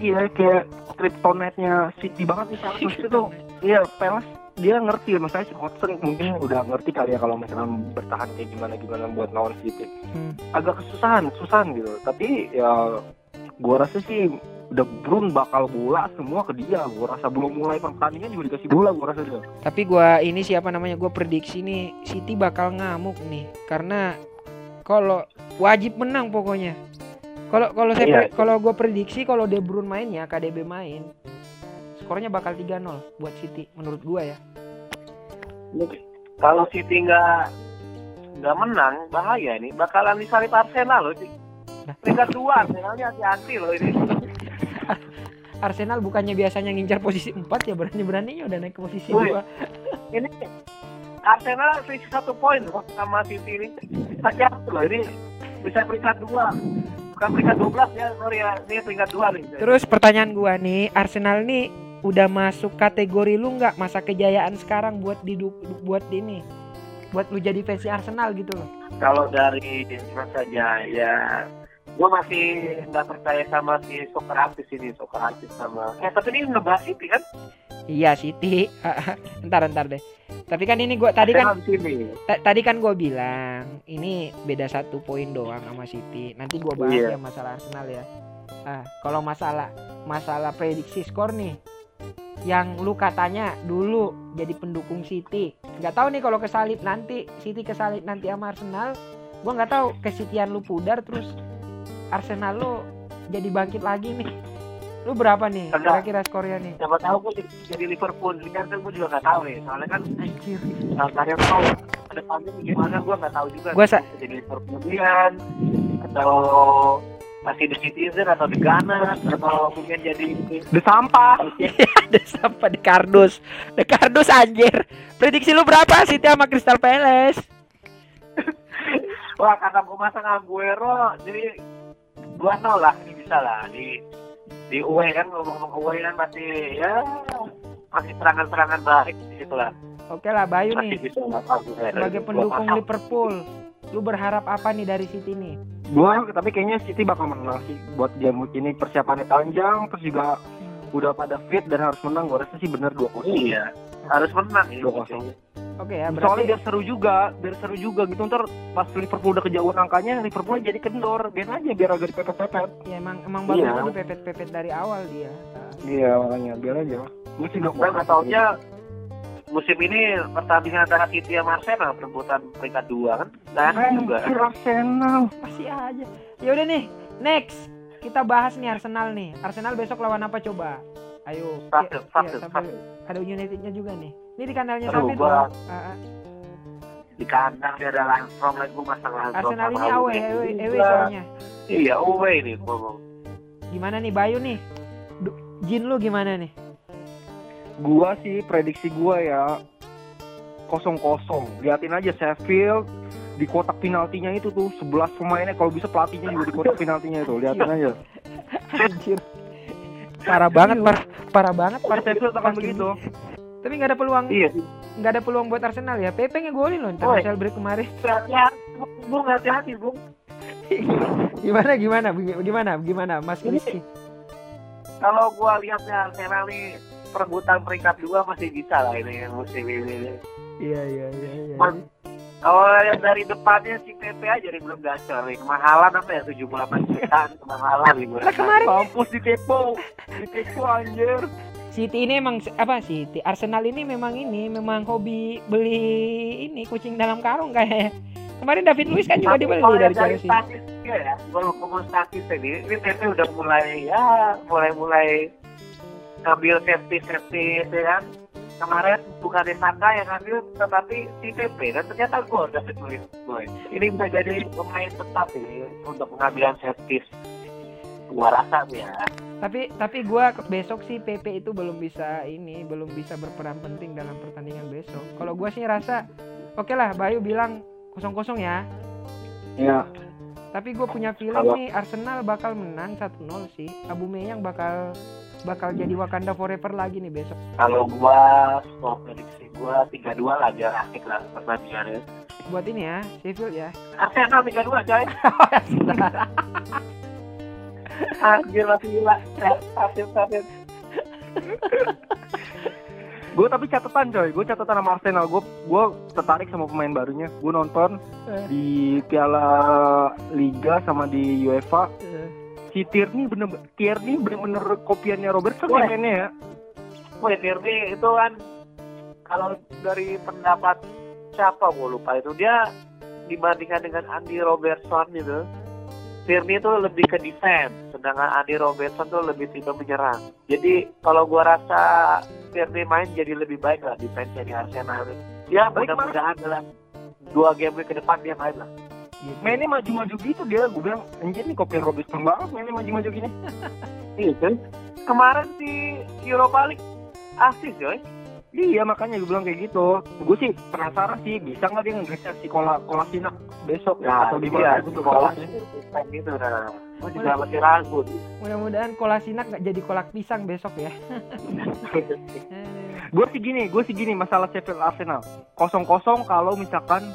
Iya kayak kryptonite-nya City banget nih itu. Iya Palace dia ngerti maksudnya si Hodgson mungkin udah ngerti kali ya kalau misalnya bertahan kayak gimana gimana buat lawan City. Hmm. Agak kesusahan, kesusahan gitu. Tapi ya gua rasa sih De Bruyne bakal bola semua ke dia. Gua rasa belum mulai pertandingan juga dikasih bola gua rasa dia. Tapi gua ini siapa namanya? Gue prediksi nih City bakal ngamuk nih karena kalau wajib menang pokoknya. Kalau kalau saya Iya. kalau gue prediksi kalau De Bruyne main ya KDB main skornya bakal 3-0 buat City menurut gua ya. Kalau City nggak nggak menang, bahaya nih. Bakalan disalip Arsenal loh. Ci. Peringkat dua, Arsenalnya hati-hati loh ini. Arsenal bukannya biasanya ngincar posisi 4 ya berani-beraninya udah naik ke posisi Woi. 2. Ini Arsenal selisih satu poin loh sama City ini. Hati-hati loh ini bisa peringkat dua. Bukan peringkat 12 ya, sorry ya. Ini peringkat dua nih. Terus pertanyaan gua nih, Arsenal nih udah masuk kategori lu nggak masa kejayaan sekarang buat di buat ini buat lu jadi versi Arsenal gitu loh. kalau dari masa jaya gue masih nggak percaya sama si Sokratis ini Sokratis sama eh tapi ini ngebahas City kan Iya Siti. ntar ntar deh. Tapi kan ini gua tadi kan di tadi kan gua bilang ini beda satu poin doang sama City. Nanti gua bahas Iya. ya masalah Arsenal ya. Ah, kalau masalah masalah prediksi skor nih yang lu katanya dulu jadi pendukung City. nggak tahu nih kalau kesalip nanti City kesalip nanti sama Arsenal. Gua nggak tahu kesitian lu pudar terus Arsenal lu jadi bangkit lagi nih. Lu berapa nih kira-kira skornya nih? siapa tahu gue jadi Liverpool kan gue juga nggak tahu nih soalnya kan Anjir. uh, karir tahu depannya gimana gue nggak tahu juga Gua sa- jadi Liverpoolian atau masih The Citizen atau The Gunners atau mungkin jadi The sampah. ada sampai di kardus. Di kardus anjir. Prediksi lu berapa City sama Crystal Palace? Wah kata gue masang Aguero jadi dua nol lah ini bisa lah. Di di away kan ngomong-ngomong away kan masih ya masih serangan-serangan baik di situ lah. Oke lah Bayu masih nih. bisa sebagai pendukung. Liverpool lu berharap apa nih dari City nih Gua tapi kayaknya City bakal menang sih buat game week ini persiapannya panjang terus juga udah pada fit dan harus menang. Gua rasa sih bener 2-0. iya harus menang ya 2-0. oke ya Soalnya berarti biar seru juga, biar seru juga gitu ntar pas Liverpool udah kejauhan angkanya, Liverpool jadi kendor, biar aja biar agak dipepet-pepet. ya emang emang Iya. bagus dipepet-pepet dari awal dia Iya makanya biar aja. Gue sih nggak taunya musim ini pertandingan antara City sama Arsenal perebutan peringkat dua kan dan juga Arsenal. Masih aja. Ya udah nih, next. Kita bahas nih Arsenal nih. Arsenal besok lawan apa coba? Ayo. Iya, iya, sampai satu. ada Unitednya juga nih. Ini di kanalnya Aduh, gua- loh. Ah, ah. di kandang dia ada Landstrom lagi gue masang Landstrom Arsenal ini away, away, juga. away soalnya. iya away nih ngomong Gimana nih Bayu nih? Jin lu gimana nih? Gua sih prediksi gua ya kosong kosong. Liatin aja Sheffield di kotak penaltinya itu tuh 11 pemainnya kalau bisa pelatihnya juga di kotak penaltinya itu. Liatin aja. Anjir. Parah banget, parah, parah banget, parah. Sheffield akan begitu. Tapi nggak ada peluang, iya nggak ada peluang buat Arsenal ya. Pepe ngegolin loh, international break kemarin. bung hati-hati bung Gimana, gimana, gimana, gimana, Mas Rizky? kalau gua lihatnya Arsenal nih perebutan peringkat dua masih bisa lah ini musim ini Iya, iya, iya, iya. Kalau yang dari depannya si PP aja nih belum gacor nih kemahalan apa ya 78 jutaan kemahalan nih Lah kemarin Kampus di Tepo. Di Tepo anjir. City ini emang apa City? Arsenal ini memang ini memang hobi beli ini kucing dalam karung kayaknya. Kemarin David Luiz kan juga Tapi dibeli dari Chelsea. statistiknya ya, kalau ngomong statis ini, ini PP udah mulai ya mulai mulai ngambil safety safety ya kan. Kemarin bukan Saka yang ngambil, tetapi si PP dan ternyata gol David Luiz. Boy. Ini bisa jadi pemain tetap ini untuk pengambilan safety. Gua rasa ya. Tapi tapi gua besok sih PP itu belum bisa ini, belum bisa berperan penting dalam pertandingan besok. Kalau gua sih rasa oke lah Bayu bilang kosong-kosong ya. Ya. Tapi gue punya feeling nih Arsenal bakal menang 1-0 sih. Abu Meyang bakal bakal jadi Wakanda Forever lagi nih besok. Kalau gua skor prediksi gua 3-2 lah biar asik lah pertandingannya. Buat ini ya, Sheffield ya. Arsenal 3-2 coy. Anjir masih gila. Safir safir. Gue tapi catatan coy, gue catatan sama Arsenal. Gue gue tertarik sama pemain barunya. Gue nonton Eh. di Piala Liga sama di UEFA. Eh, Si Tierney bener Tierney bener-bener kopiannya Robertson ya mainnya ya. Wih, Tierney itu kan kalau dari pendapat siapa gue lupa itu dia dibandingkan dengan Andy Robertson itu Tierney itu lebih ke defense sedangkan Andy Robertson tuh lebih tipe menyerang. Jadi kalau gua rasa Tierney main jadi lebih baik lah defense di Arsenal. Ya mudah-mudahan dalam dua game ke depan dia main lah gitu. Mainnya maju-maju gitu dia. Gue bilang anjir nih kopian Robertson banget mainnya maju-maju gini. iya kan kemarin di Europa League asis coy Iya makanya gue bilang kayak gitu. Gue sih penasaran sih bisa nggak dia ngegeser si Kola Kolasinac besok ya atau di iya, mana gitu kolanya. defense gitu nah gue juga masih ragu. Mudah-mudahan Kolasinak nggak jadi kolak pisang besok ya. Gue sih gini, gue sih gini masalah Sheffield Arsenal. Kosong kosong kalau misalkan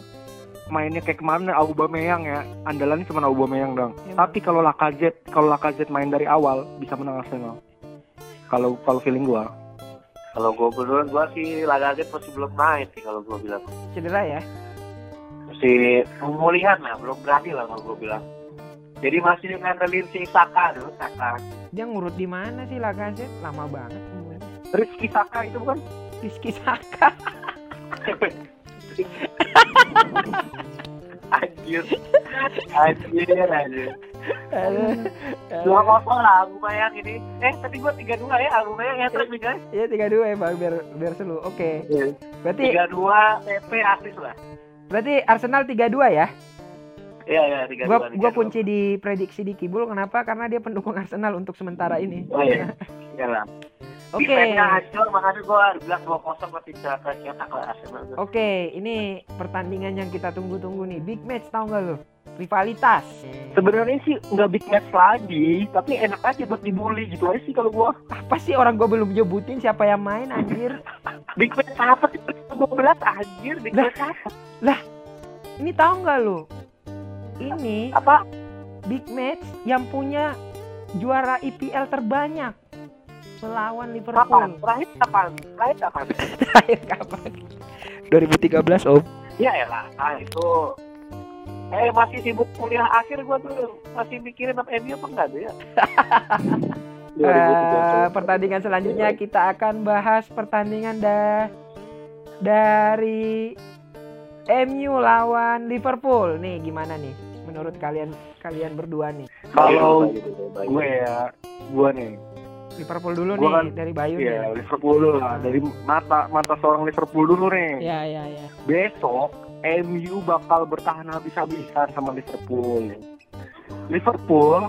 mainnya kayak kemarin Aubameyang ya, andalannya cuma Aubameyang dong. Iya, Tapi kalau Lacazette, kalau Lacazette main dari awal bisa menang Arsenal. Kalau kalau feeling gue. Kalau gue berdua, gue sih Lagaget masih belum main sih kalau gue bilang. Cedera ya. Masih pemulihan lah, belum berani lah kalau gue bilang. Jadi masih ngandelin si Saka dulu, Saka. Dia ngurut di mana sih Lacazette? Lama banget. Rizky Saka itu bukan? Rizky Saka. anjir. Anjir, anjir. Dua kosong lah, aku bayang ini. Eh, tapi gue tiga dua ya, aku bayang ya terus nih guys. Iya tiga dua ya bang biar biar seru. Oke. Berarti Tiga dua, TP asis lah. berarti Arsenal tiga dua ya. Iya, iya, tiga Gua dua. gua dua. kunci di prediksi di Kibul kenapa? Karena dia pendukung Arsenal untuk sementara ini. Oh iya, iya lah. Oke. Defense-nya hancur, makanya gue bilang dua kosong masih bisa cetak lah Arsenal. Oke, ini pertandingan yang kita tunggu-tunggu nih. Big match tau nggak lo? Rivalitas. Sebenarnya sih nggak big match lagi, tapi enak aja buat dibully gitu aja sih kalau gua. Apa sih orang gua belum nyebutin siapa yang main anjir? Big match apa sih? 12 anjir, big Lah. match apa? Ini tahu nggak lo? Ini Apa? big match yang punya juara IPL terbanyak melawan Kapan? Liverpool. Terakhir kapan? Terakhir kapan? Terakhir kapan? 2013 Om. Iya ya lah, nah, itu Eh masih sibuk kuliah akhir gua tuh masih mikirin apa MU apa enggak tuh ya? Eh, pertandingan selanjutnya kita akan bahas pertandingan dah dari MU lawan Liverpool nih gimana nih menurut kalian kalian berdua nih Kalau Gitu, baik. gue ya, gue nih, Liverpool dulu Gua nih kan- dari Bayu ya nih Liverpool dulu lah. Dari mata mata seorang Liverpool dulu nih. ya ya ya Besok MU bakal bertahan habis-habisan sama Liverpool. Liverpool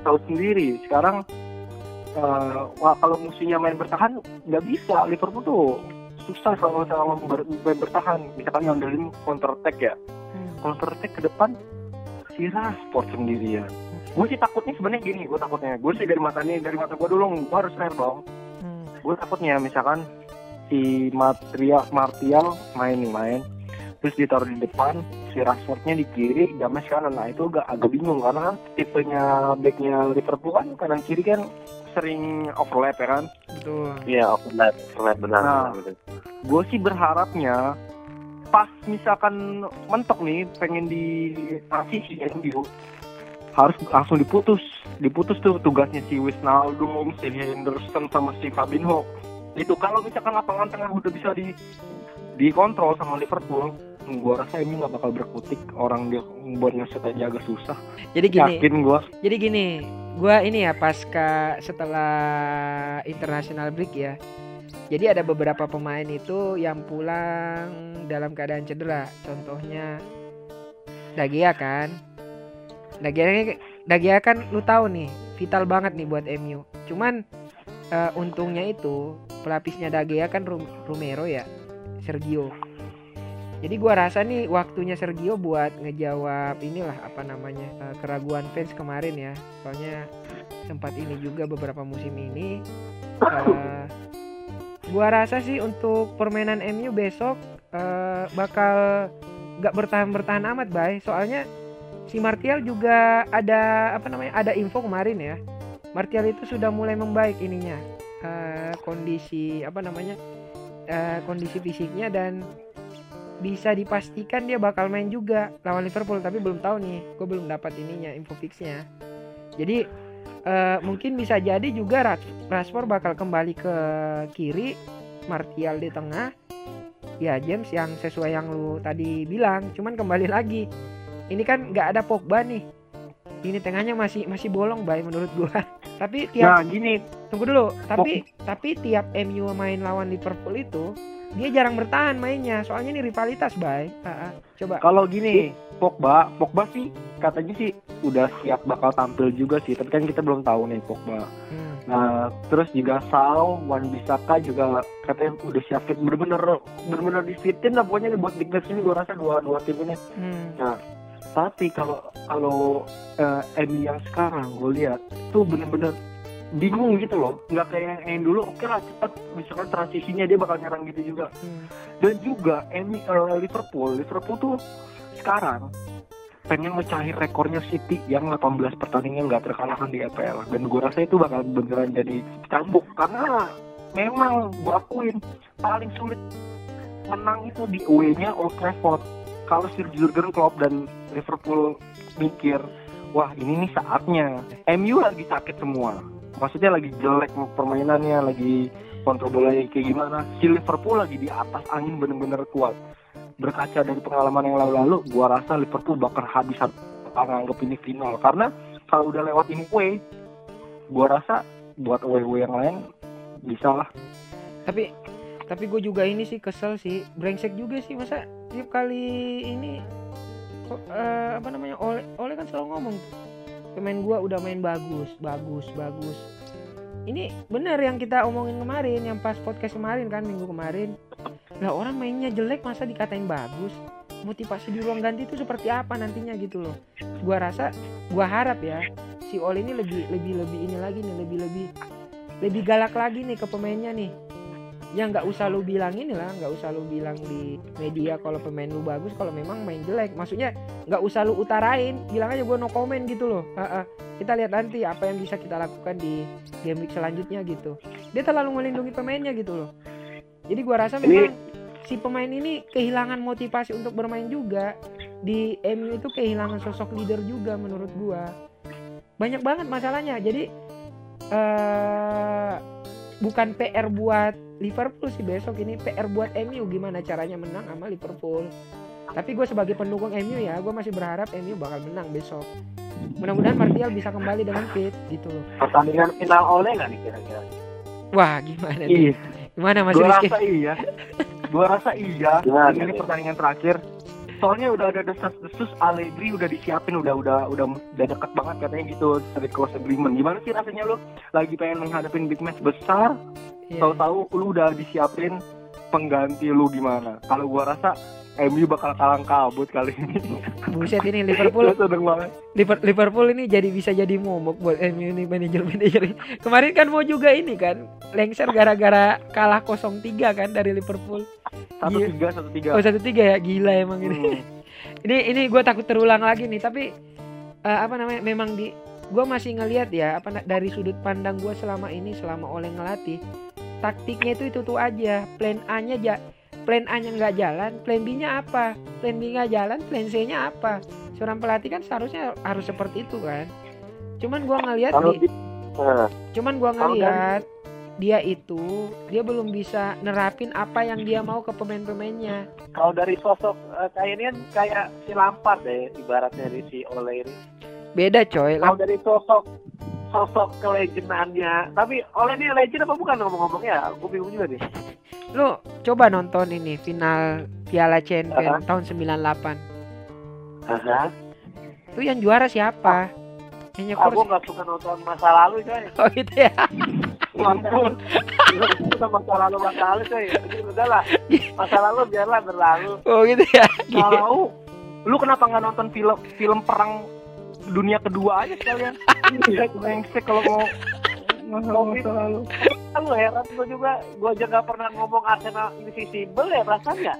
tahu sendiri sekarang eh, wah, kalau musuhnya main bertahan nggak bisa Liverpool tuh susah kalau sama ber, main bertahan misalkan ngandelin counter attack ya Hmm. counter attack ke depan si Rashford sendirian gue sih takutnya sebenarnya gini gue takutnya gue sih dari mata nih dari mata gue dulu gue harus fair dong Hmm. gue takutnya misalkan si Martial Martial main nih main terus ditaruh di depan si Rashfordnya di kiri James kanan nah itu agak agak bingung karena kan tipenya backnya Liverpool kan kanan kiri kan sering overlap ya kan betul Iya, overlap, overlap benar. Nah. gue sih berharapnya pas misalkan mentok nih pengen di transisi MU harus langsung diputus diputus tuh tugasnya si Wijnaldum, si Henderson sama si Fabinho itu kalau misalkan lapangan tengah udah bisa di dikontrol sama Liverpool gua rasa ini nggak bakal berkutik orang dia buat ngeset aja agak susah jadi gini yakin gua Jadi gini, gua ini ya pasca setelah international break ya. Jadi ada beberapa pemain itu yang pulang dalam keadaan cedera. Contohnya Dagia kan. Dagia Dagia kan lu tahu nih, vital banget nih buat MU. Cuman eh, untungnya itu pelapisnya Dagia kan Romero ya, Sergio. Jadi gua rasa nih waktunya Sergio buat ngejawab inilah apa namanya eh, keraguan fans kemarin ya. Soalnya sempat ini juga beberapa musim ini. eh, gua rasa sih untuk permainan MU besok eh, bakal nggak bertahan bertahan amat bay. Soalnya si Martial juga ada apa namanya ada info kemarin ya. Martial itu sudah mulai membaik ininya eh, kondisi apa namanya eh, kondisi fisiknya dan bisa dipastikan dia bakal main juga lawan Liverpool tapi belum tahu nih gue belum dapat ininya info fixnya. Jadi eh, mungkin bisa jadi juga Ras- Rashford bakal kembali ke kiri Martial di tengah. Ya James yang sesuai yang lu tadi bilang cuman kembali lagi ini kan nggak ada Pogba nih ini tengahnya masih masih bolong bay menurut gua tapi tiap nah gini tunggu dulu tapi tapi tiap MU main lawan Liverpool itu dia jarang bertahan mainnya soalnya ini rivalitas bay Ah, ah. coba Kalau gini, Pogba, Pogba sih katanya sih udah siap bakal tampil juga sih, tapi kan kita belum tahu nih Pogba. Hmm. Nah, terus juga Sal, Wan Bisaka juga katanya udah siap fit bener-bener bener-bener difitin lah pokoknya buat Big Match ini gue rasa dua dua tim ini. Hmm. Tapi kalau kalau eh, MU yang sekarang gue lihat tuh bener-bener bingung gitu loh, nggak kayak yang dulu oke lah cepat misalkan transisinya dia bakal nyerang gitu juga. Hmm. dan juga MU eh, Liverpool Liverpool tuh sekarang pengen mecahin rekornya City yang 18 pertandingan nggak terkalahkan di EPL dan gue rasa itu bakal beneran jadi cambuk. Karena memang gue akuin paling sulit menang itu di away-nya Old Trafford. Kalau Sir Jurgen Klopp dan Liverpool mikir wah ini nih saatnya. MU lagi sakit semua. Maksudnya lagi jelek permainannya lagi kontrol bolanya kayak gimana. Si Liverpool lagi di atas angin bener-bener kuat. Berkaca dari pengalaman yang lalu-lalu gua rasa Liverpool bakal habis anggap ini final. Karena kalau udah lewat ini away gua rasa buat away-away yang lain bisa lah tapi tapi gue juga ini sih kesel sih. Brengsek juga sih masa tiap kali ini eh, apa namanya oleh oleh kan selalu ngomong pemain gua udah main bagus bagus bagus. Ini benar yang kita omongin kemarin yang pas podcast kemarin kan minggu kemarin. Lah orang mainnya jelek masa dikatain bagus? Motivasi di ruang ganti itu seperti apa nantinya gitu loh. Gua rasa gua harap ya si Oli ini lebih lebih lebih ini lagi nih lebih lebih lebih galak lagi nih ke pemainnya nih ya nggak usah lu bilang ini lah nggak usah lu bilang di media kalau pemain lu bagus kalau memang main jelek. Maksudnya nggak usah lu utarain. Bilang aja gue no comment gitu loh. Ha-ha. kita lihat nanti apa yang bisa kita lakukan di game week selanjutnya gitu. Dia terlalu melindungi pemainnya gitu loh. Jadi gua rasa memang si pemain ini kehilangan motivasi untuk bermain juga. Di MU itu kehilangan sosok leader juga menurut gua. Banyak banget masalahnya. Jadi eh bukan PR buat Liverpool sih besok ini PR buat MU gimana caranya menang sama Liverpool. Tapi gue sebagai pendukung MU ya, gue masih berharap MU bakal menang besok. Mudah-mudahan Martial bisa kembali dengan fit gitu loh. Pertandingan final oleh nggak nih kira-kira? Wah gimana nih? Iya, Gimana Mas gua Rizky? rasa iya. Gua rasa iya. Gimana Ini pertandingan terakhir. Soalnya udah ada desas-desus Allegri udah disiapin udah udah udah udah deket banget katanya gitu dari close agreement. Gimana sih rasanya lu lagi pengen menghadapin big match besar, Iya. tahu-tahu lu udah disiapin pengganti lu gimana? Kalau gua rasa MU bakal kalang kabut kali ini. Buset ini Liverpool Liverpool ini jadi bisa jadi momok buat MU ini manajer-manajer. Kemarin kan mau juga ini kan lengser gara-gara kalah 0-3 kan dari Liverpool. Satu tiga, satu tiga. Oh satu tiga ya gila emang ini. Hmm. ini ini gue takut terulang lagi nih tapi eh, apa namanya memang di gue masih ngelihat ya apa dari sudut pandang gue selama ini selama oleh ngelatih taktiknya itu itu tuh aja plan A nya ja plan A nya nggak jalan plan B nya apa? Plan B nggak jalan plan C nya apa? Seorang pelatih kan seharusnya harus seperti itu kan. Cuman gue ngelihat di cuman gua Kalau ngeliat dia itu dia belum bisa nerapin apa yang dia mau ke pemain-pemainnya. Kalau dari sosok eh, kayak ini kan kayak si Lampard deh ibaratnya di si Ole ini. beda coy. Kalau dari sosok sosok kelejenannya, tapi Ole ini legend apa bukan ngomong-ngomongnya? Aku bingung juga nih. lu coba nonton ini final Piala Champions Aha. tahun 98 Aha. itu yang juara siapa yang Aku nyekor nggak suka nonton masa lalu coy. oh gitu ya Ampun. Masa lalu masa lalu coy. Udahlah. Masa lalu biarlah berlalu. oh gitu ya Tahu. Lu kenapa nggak nonton film film perang dunia kedua aja sekalian? Iya, brengsek kalau mau masa lalu. Lu heran gue juga. Gue aja nggak pernah ngomong Arsenal invisible ya rasanya.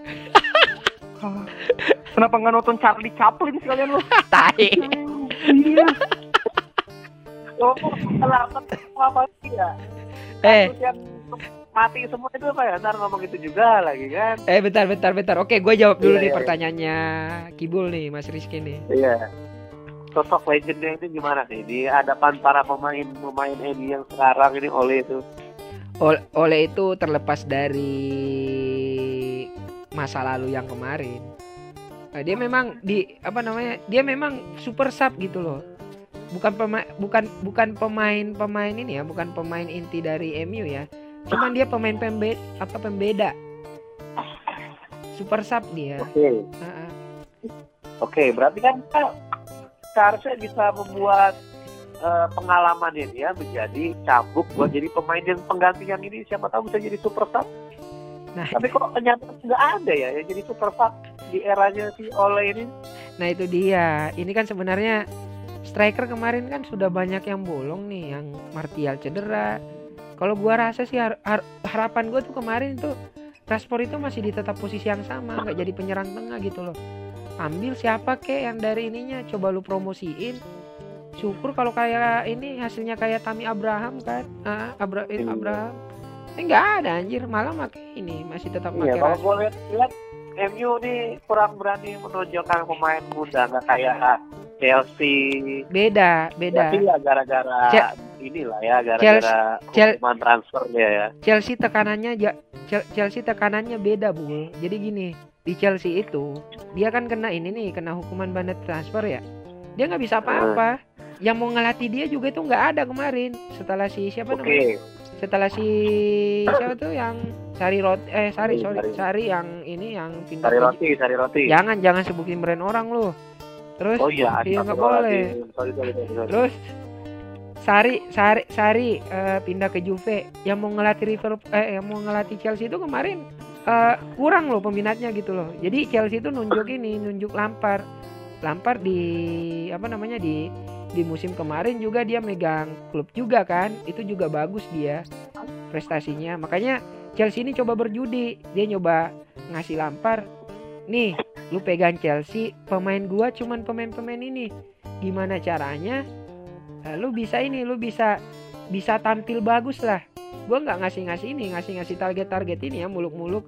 Kenapa nggak nonton Charlie Chaplin sekalian lu? tai Iya. Ngomong selamat apa sih ya? eh mati semua itu apa ya? Ntar ngomong itu juga lagi kan? eh bentar bentar bentar oke gue jawab dulu Iya, nih iya, iya. pertanyaannya Kibul nih Mas Rizky nih Iya. Sosok legendnya itu gimana sih di hadapan para pemain pemain MU yang sekarang ini oleh itu? Ol- oleh itu terlepas dari masa lalu yang kemarin Nah, dia memang di apa namanya dia memang super sub gitu loh bukan pemain bukan bukan pemain pemain ini ya bukan pemain inti dari MU ya cuman dia pemain pembeda apa pembeda super sub dia Oke. Heeh. Oke, berarti kan seharusnya bisa membuat eh, pengalaman ini ya menjadi cambuk buat jadi pemain yang penggantian ini siapa tahu bisa jadi super sub. Nah. Tapi kok ternyata nggak ada ya yang jadi super sub di eranya si Ole ini. Nah itu dia. Ini kan sebenarnya striker kemarin kan sudah banyak yang bolong nih, yang Martial cedera. Kalau gua rasa sih har- har- harapan gua tuh kemarin tuh Rashford itu masih di tetap posisi yang sama, nggak jadi penyerang tengah gitu loh. Ambil siapa kek yang dari ininya, coba lu promosiin. Syukur kalau kayak ini hasilnya kayak Tami Abraham kan, ah, Abra Iya. Abraham. Eh nggak ada anjir, malah pakai ini masih tetap Iya, pakai kalau Rashford. gue lihat lihat MU nih kurang berani menonjolkan pemain muda nggak kayak Chelsea. Beda, beda. Berarti ya gara-gara inilah ya gara-gara hukuman transfer dia ya. Chelsea tekanannya Chelsea tekanannya beda bul jadi gini di Chelsea itu dia kan kena ini nih kena hukuman bandar transfer ya dia nggak bisa apa-apa yang mau ngelatih dia juga itu nggak ada kemarin setelah si siapa Oke. namanya setelah si siapa tuh yang Sari Roti eh Sari sorry Sari. Sari yang ini yang pindah Sari ke- roti, sari roti. jangan jangan sebutin brand orang lu terus Oh iya, Iya, nggak astagfirullahaladzim. Sorry, sorry, sorry. Terus Sari Sari Sari eh, pindah ke Juve yang mau ngelatih River eh yang mau ngelatih Chelsea itu kemarin eh, kurang loh peminatnya gitu loh. Jadi Chelsea itu nunjuk ini, nunjuk Lampard. Lampard di apa namanya di di musim kemarin juga dia megang klub juga kan. Itu juga bagus dia prestasinya. Makanya Chelsea ini coba berjudi. Dia nyoba ngasih Lampard. Nih, lu pegang Chelsea, pemain gua cuman pemain-pemain ini. Gimana caranya Nah, lu bisa ini, lu bisa bisa tampil bagus lah. Gua nggak ngasih-ngasih ini, ngasih-ngasih target-target ini ya muluk-muluk.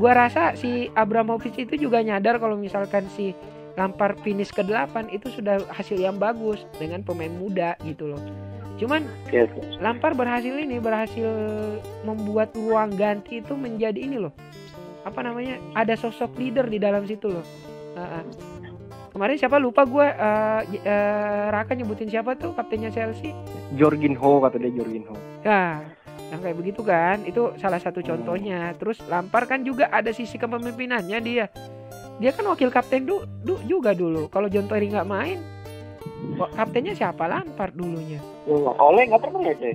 Gua rasa si Abramovich itu juga nyadar kalau misalkan si Lampard finish ke 8 itu sudah hasil yang bagus dengan pemain muda gitu loh. Cuman Yes. Lampard berhasil ini berhasil membuat ruang ganti itu menjadi ini loh. Apa namanya? Ada sosok leader di dalam situ loh. Ah, ah. Kemarin siapa lupa gue Raka nyebutin siapa tuh kaptennya Chelsea. Jorginho kata dia Jorginho. Ya, yang kayak begitu kan, itu salah satu contohnya. Terus Lampard kan juga ada sisi kepemimpinannya dia. Dia kan wakil kapten du, du- juga dulu. Kalau John Terry nggak main, kaptennya siapa Lampard dulunya? Oleh nggak pernah ya, cuy?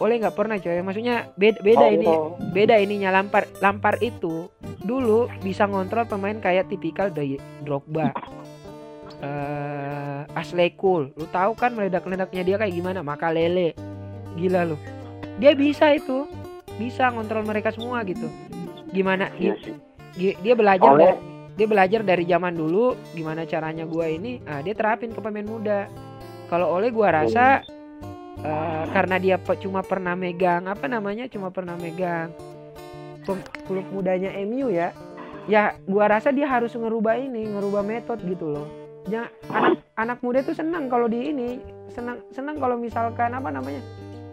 Oleh nggak pernah coy. Maksudnya beda, beda Oh, ini, beda ininya Lampard. Lampard itu dulu bisa ngontrol pemain kayak tipikal dari Drogba. eh Ashley Cole, lu tahu kan meledak-ledaknya dia kayak gimana? Maka lele, gila lu. Dia bisa itu, bisa ngontrol mereka semua gitu. Gimana? Iya gi- dia belajar Oleh dari- dia belajar dari zaman dulu gimana caranya gua ini ah, dia terapin ke pemain muda kalau oleh gua rasa eh, karena dia pe- cuma pernah megang apa namanya cuma pernah megang klub mudanya MU ya ya gua rasa dia harus ngerubah ini ngerubah metode gitu loh ya anak anak muda tuh senang kalau di ini senang senang kalau misalkan apa namanya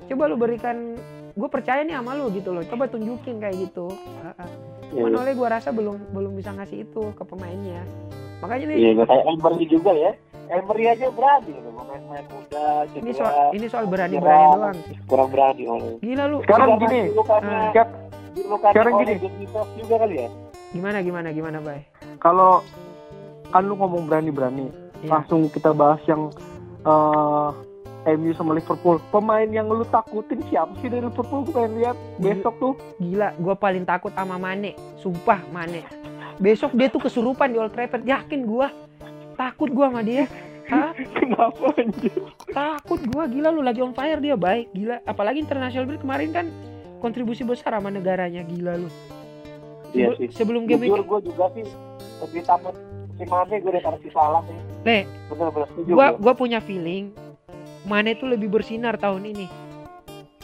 coba lu berikan gue percaya nih sama lu gitu loh coba tunjukin kayak gitu Ah, ah. Iya, Cuman oleh gua rasa belum belum bisa ngasih itu ke pemainnya. Makanya nih Iya, nggak kayak Emery juga ya. Emery aja berani gitu, main-main muda, ini cedera, soal ini soal berani-berani Nyerang. doang sih. kurang berani oleh. Gila lu. Sekarang gini, kan Dilukannya, sekarang gini. Juga kali ya. Gimana gimana gimana, Bay? kalau kan lu ngomong berani-berani, Iya. langsung kita bahas yang eh, MU sama Liverpool. Pemain yang lu takutin siapa sih dari Liverpool? Gue pengen lihat besok tuh. Gila, gua paling takut sama Mane. Sumpah, Mane. Besok dia tuh kesurupan di Old Trafford. Yakin gua. Takut gua sama dia. Hah? Kenapa anjir? Takut gua gila lu lagi on fire dia baik gila. Apalagi international break kemarin kan kontribusi besar sama negaranya gila lu. Iya Sebelum- sih. Sebelum game Jujur gue juga sih lebih takut si Mane gue daripada si Salah sih. Nih, Bener-bener setuju gua gua. gua punya feeling Mane tuh lebih bersinar tahun ini.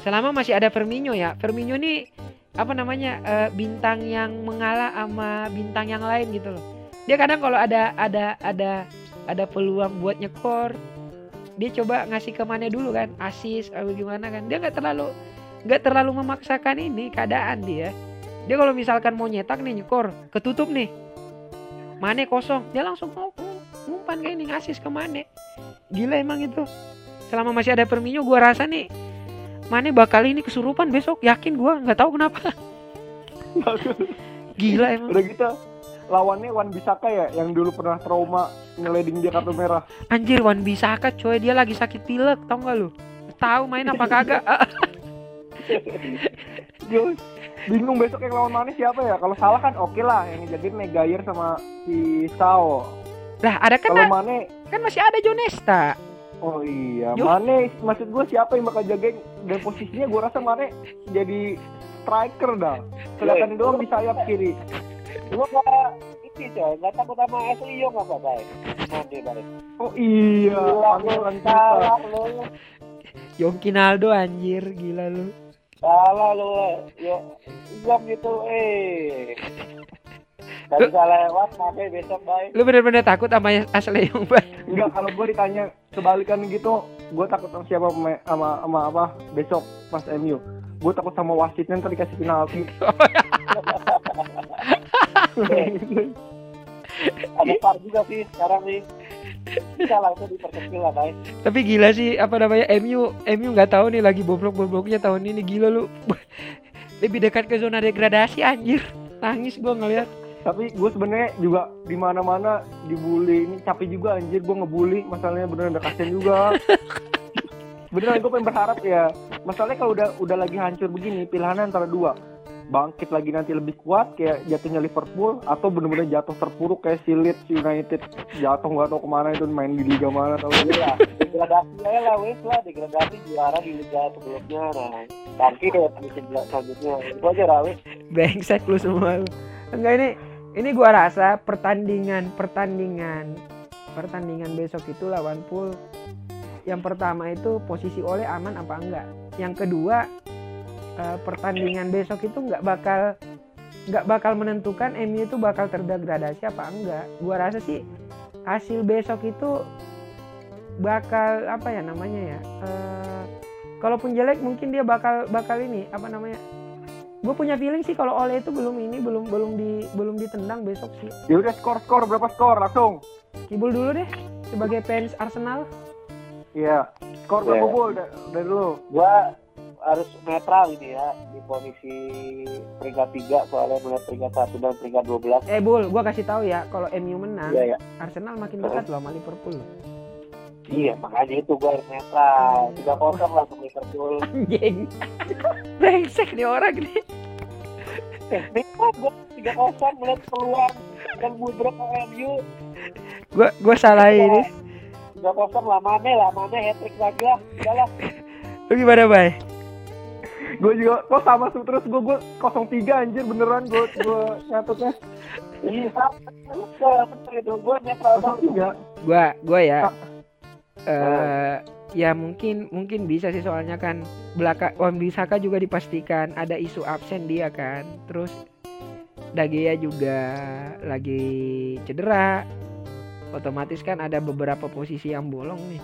Selama masih ada Firmino ya. Firmino nih apa namanya eh, bintang yang mengalah sama bintang yang lain gitu loh. Dia kadang kalau ada ada ada ada peluang buat nyekor, dia coba ngasih ke Mane dulu kan, asis atau gimana kan. Dia nggak terlalu nggak terlalu memaksakan ini keadaan dia. Dia kalau misalkan mau nyetak nih nyekor, ketutup nih. Mane kosong, dia langsung ngum- ngumpan kayak ini ngasis ke Mane. Gila emang itu. Selama masih ada Firmino gua rasa nih Mane bakal ini kesurupan besok, yakin gua nggak tahu kenapa. Gila emang. Udah gitu lawannya Wan Bisaka ya yang dulu pernah trauma ngeleding dia kartu merah. Anjir Wan Bisaka coy, dia lagi sakit pilek, tau gak lu? Tahu main apa kagak? Gue bingung besok yang lawan mana siapa ya? Kalau salah kan oke lah yang ngejagain Megayer sama si Sao. lah ada kan Mane kan masih ada Jonesta. Oh iya, Yo. Mane maksud gue siapa yang bakal jagain dan posisinya gue rasa Mane jadi striker dah. Kelihatan doang di sayap kiri. Lu nggak ini coy, nggak takut sama Ashley Young apa baik? Mane baik. Oh iya, pangeran kita. lu. Yongkinaldo anjir, gila lu. Salah lu. Yo, Young gitu eh. Dari salah lewat, Mane besok baik. Lu bener-bener takut sama Ashley Young Bay? Enggak, kalau gue ditanya kebalikan gitu, gue takut sama siapa pemain- sama sama apa besok pas MU. Gue takut sama wasitnya ntar dikasih penalti. Ada par juga sih sekarang nih. Bisa langsung diperkecil lah baik. Tapi gila sih apa namanya MU MU nggak tahu nih lagi boblok-bobloknya tahun ini gila lu. Lebih dekat ke zona degradasi anjir. Nangis gua ngeliat. Tapi gue sebenarnya juga di mana-mana dibully. Ini capek juga anjir gue ngebully. Masalahnya beneran udah kasihan juga. beneran gue pengen berharap ya. Masalahnya kalau udah udah lagi hancur begini, pilihannya antara dua. Bangkit lagi nanti lebih kuat kayak jatuhnya Liverpool atau bener-bener jatuh terpuruk kayak si Leeds United jatuh nggak tahu ke mana itu main di liga mana tau gak? Iya, degradasi aja lah wes lah, degradasi juara di liga sebelumnya. Nah, nanti deh musim selanjutnya. Itu aja lah wes. Brengsek lu semua. Enggak ini ini gua rasa pertandingan pertandingan pertandingan besok itu lawan Pool yang pertama itu posisi oleh aman apa enggak. Yang kedua eh, pertandingan besok itu nggak bakal nggak bakal menentukan MU itu bakal terdegradasi apa enggak. Gua rasa sih hasil besok itu bakal apa ya namanya ya? Eh, kalaupun jelek mungkin dia bakal bakal ini apa namanya? Gue punya feeling sih kalau Ole itu belum ini belum belum di belum ditendang besok sih. Ya udah skor skor berapa skor langsung. Kibul dulu deh sebagai fans Arsenal. Iya. Skor berapa Iya. gol da- dari lu? Gua harus netral ini ya di posisi peringkat 3 soalnya melihat peringkat 1 dan peringkat 12 Eh Bul, gua kasih tahu ya kalau MU menang, iya ya Arsenal makin dekat loh sama Liverpool. loh. Iya makanya itu gua harus netral. 3-0 langsung Liverpool Anjing. Brengsek nih orang nih. eh netral gua. 3-0 melihat peluang. Dan mudrok MU Gua gua salah ini. 3-0 lah Mane lah Mane hat-trick lagi lah. Udah lah. Lu gimana, Bay? Gue juga kok sama terus gue gue 03 anjir beneran gue gue nyatetnya. Iya sama. Itu gua netral banget 03. Gua gua ya eh ya mungkin mungkin bisa sih soalnya kan belakang Wan Bisaka juga dipastikan ada isu absen dia kan. Terus Dagea juga lagi cedera. Otomatis kan ada beberapa posisi yang bolong nih.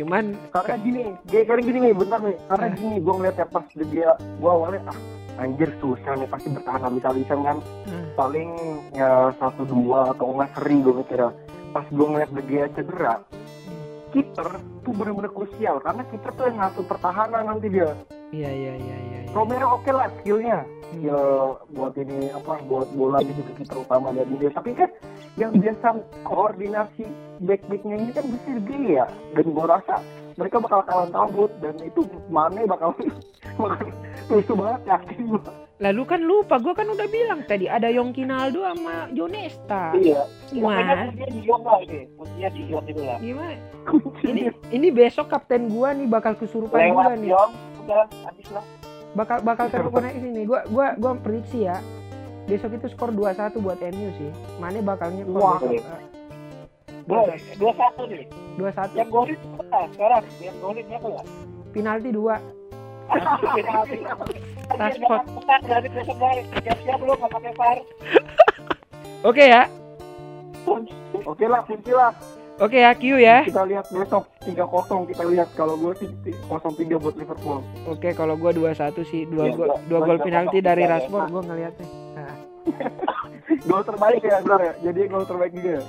Cuman Karena gini, kayak karena gini nih, bentar nih. Karena Eh. gini, gue ngeliat ya pas dia, gue awalnya ah anjir susah nih pasti bertahan habis-habisan kan. Hmm. Paling ya satu dua atau enggak seri gue mikirnya. Pas gue ngeliat Gea cedera, kiper tuh bener-bener krusial karena kiper tuh yang ngatur pertahanan nanti dia. iya iya iya iya. iya. Romero oke lah skillnya, Hmm. ya buat ini apa buat bola itu juga kiper utama dari dia. Tapi kan yang biasa koordinasi back-backnya ini kan bisa dia dan gue rasa mereka bakal kalah kabut dan itu Mane bakal bakal lusuh banget yakin gue. Lalu kan lupa, gua kan udah bilang tadi ada Yongkinaldo sama Jonesta. iya Gimana? kuncinya di Yon itu lah Gimana? Ini ini besok kapten gua nih bakal kesurupan lewat juga nih. Yon udah habis lah Bakal bakal kesurupan ini nih. Gua gua gua prediksi ya. Besok itu skor 2-1 buat MU sih. Mane bakal nyekor Wah. besok. Eh, dua dua satu nih 2-1. yang golin sekarang yang golin siapa ya Penalti 2. Transport. Dari. Siap-siap lu nggak pakai. Oke ya. Oke lah, kunci lah. Oke ya, Q ya. Kita lihat besok 3-0 kita lihat kalau gue sih 0-3 buat Liverpool. Oke, kalau gua 2-1 sih, dua Iya, gol gua- dua gol penalti dari tiga ya, Rashford gua ngeliatnya. Nah, Gol terbaik ya benar ya. Jadi gol terbaik juga. ya?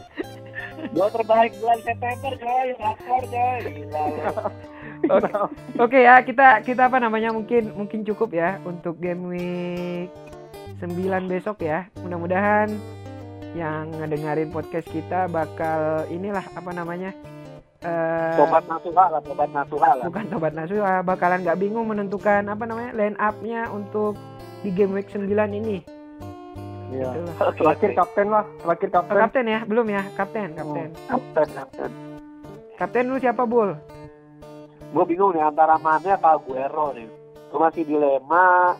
Gol terbaik bulan September coy. Rakor coy. Oke. Oke ya, kita kita apa namanya mungkin mungkin cukup ya untuk game week 9 besok ya. Mudah-mudahan yang ngedengerin podcast kita bakal inilah apa namanya? eh Sobat Nasuha lah, sobat Nasuha lah. bukan tobat nasuha bakalan nggak bingung menentukan apa namanya line up-nya untuk di game week 9 ini. Iya. Lah. Terakhir kapten lah, terakhir Oh, kapten. kapten ya? Belum ya? Kapten, kapten. Kapten, kapten. Kapten lu siapa, Bul? Gue bingung nih antara Mane apa Aguero nih. Gue masih dilema.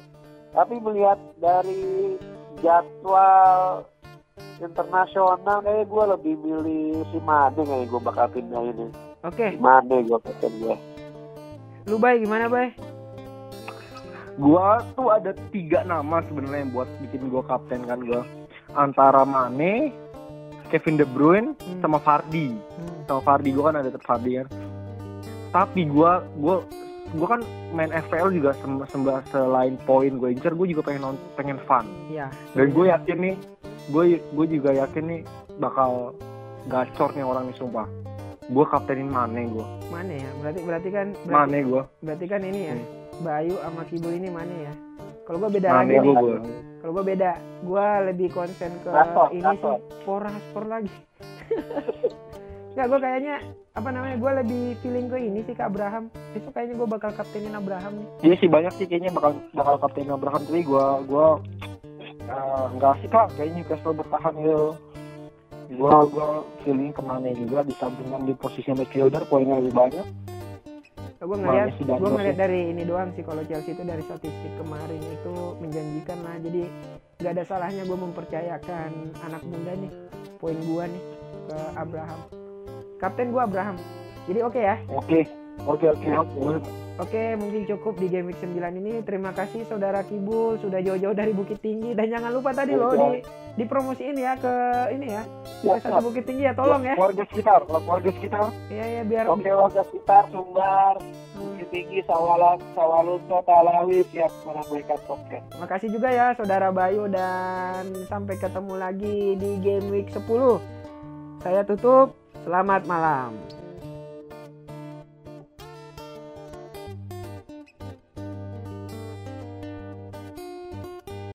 Tapi melihat dari jadwal internasional kayak gue lebih milih si Mane kayak gue bakal pindah ini. Oke, Si Mane gue kapten gue. lu Bay gimana, Bay? Gua tuh ada tiga nama sebenarnya yang buat bikin gua kapten kan gua. Antara Mane, Kevin De Bruyne, Hmm. sama Vardy. Hmm. Sama Vardy gua kan ada tetap Vardy kan. Tapi gua gua gua kan main FPL juga sem sembah selain poin gue incer gue juga pengen nont- pengen fun Iya. dan gue yakin nih gue gue juga yakin nih bakal gacor nih orang nih sumpah gue kaptenin Mane gue Mana ya? Berarti berarti kan berarti, Mane gue berarti kan ini ya. Hmm. Bayu sama Kibul ini mana ya? Kalau gua beda Mane lagi gue gue Kalau gua beda, gua lebih konsen ke Rashford, ini Rashford. sih, Poraspor lagi. Enggak, gua kayaknya apa namanya? Gua lebih feeling ke ini sih ke Abraham. Besok kayaknya gua bakal kaptenin Abraham nih. Iya sih banyak sih kayaknya bakal bakal kapten Abraham tapi gue gue eh, nggak asik lah kayaknya Newcastle bertahan gitu. Gue gue feeling ke mana juga di sampingan di posisi midfielder poinnya lebih banyak. Gue ngeliat, sih gue ngeliat dari ini doang sih kalau Chelsea itu dari statistik kemarin itu menjanjikan lah. Jadi nggak ada salahnya gue mempercayakan anak muda nih, poin gue nih ke Abraham. Kapten gue Abraham. Jadi oke ya. Oke oke oke oke. Oke, mungkin cukup di Game Week 9 ini. Terima kasih Saudara Kibul sudah jauh-jauh dari Bukit Tinggi dan jangan lupa tadi loh di dipromosiin ya ke ini ya. Ya, Ke satu Bukit Tinggi ya, tolong ya. Keluarga sekitar, keluarga sekitar. Iya ya biar Oke, warga sekitar Sumbar, Bukit Tinggi, Sawalan, Sawalunto, Talawi siap menambahkan podcast. Makasih juga ya Saudara Bayu dan sampai ketemu lagi di Game Week 10. Saya tutup. Selamat malam.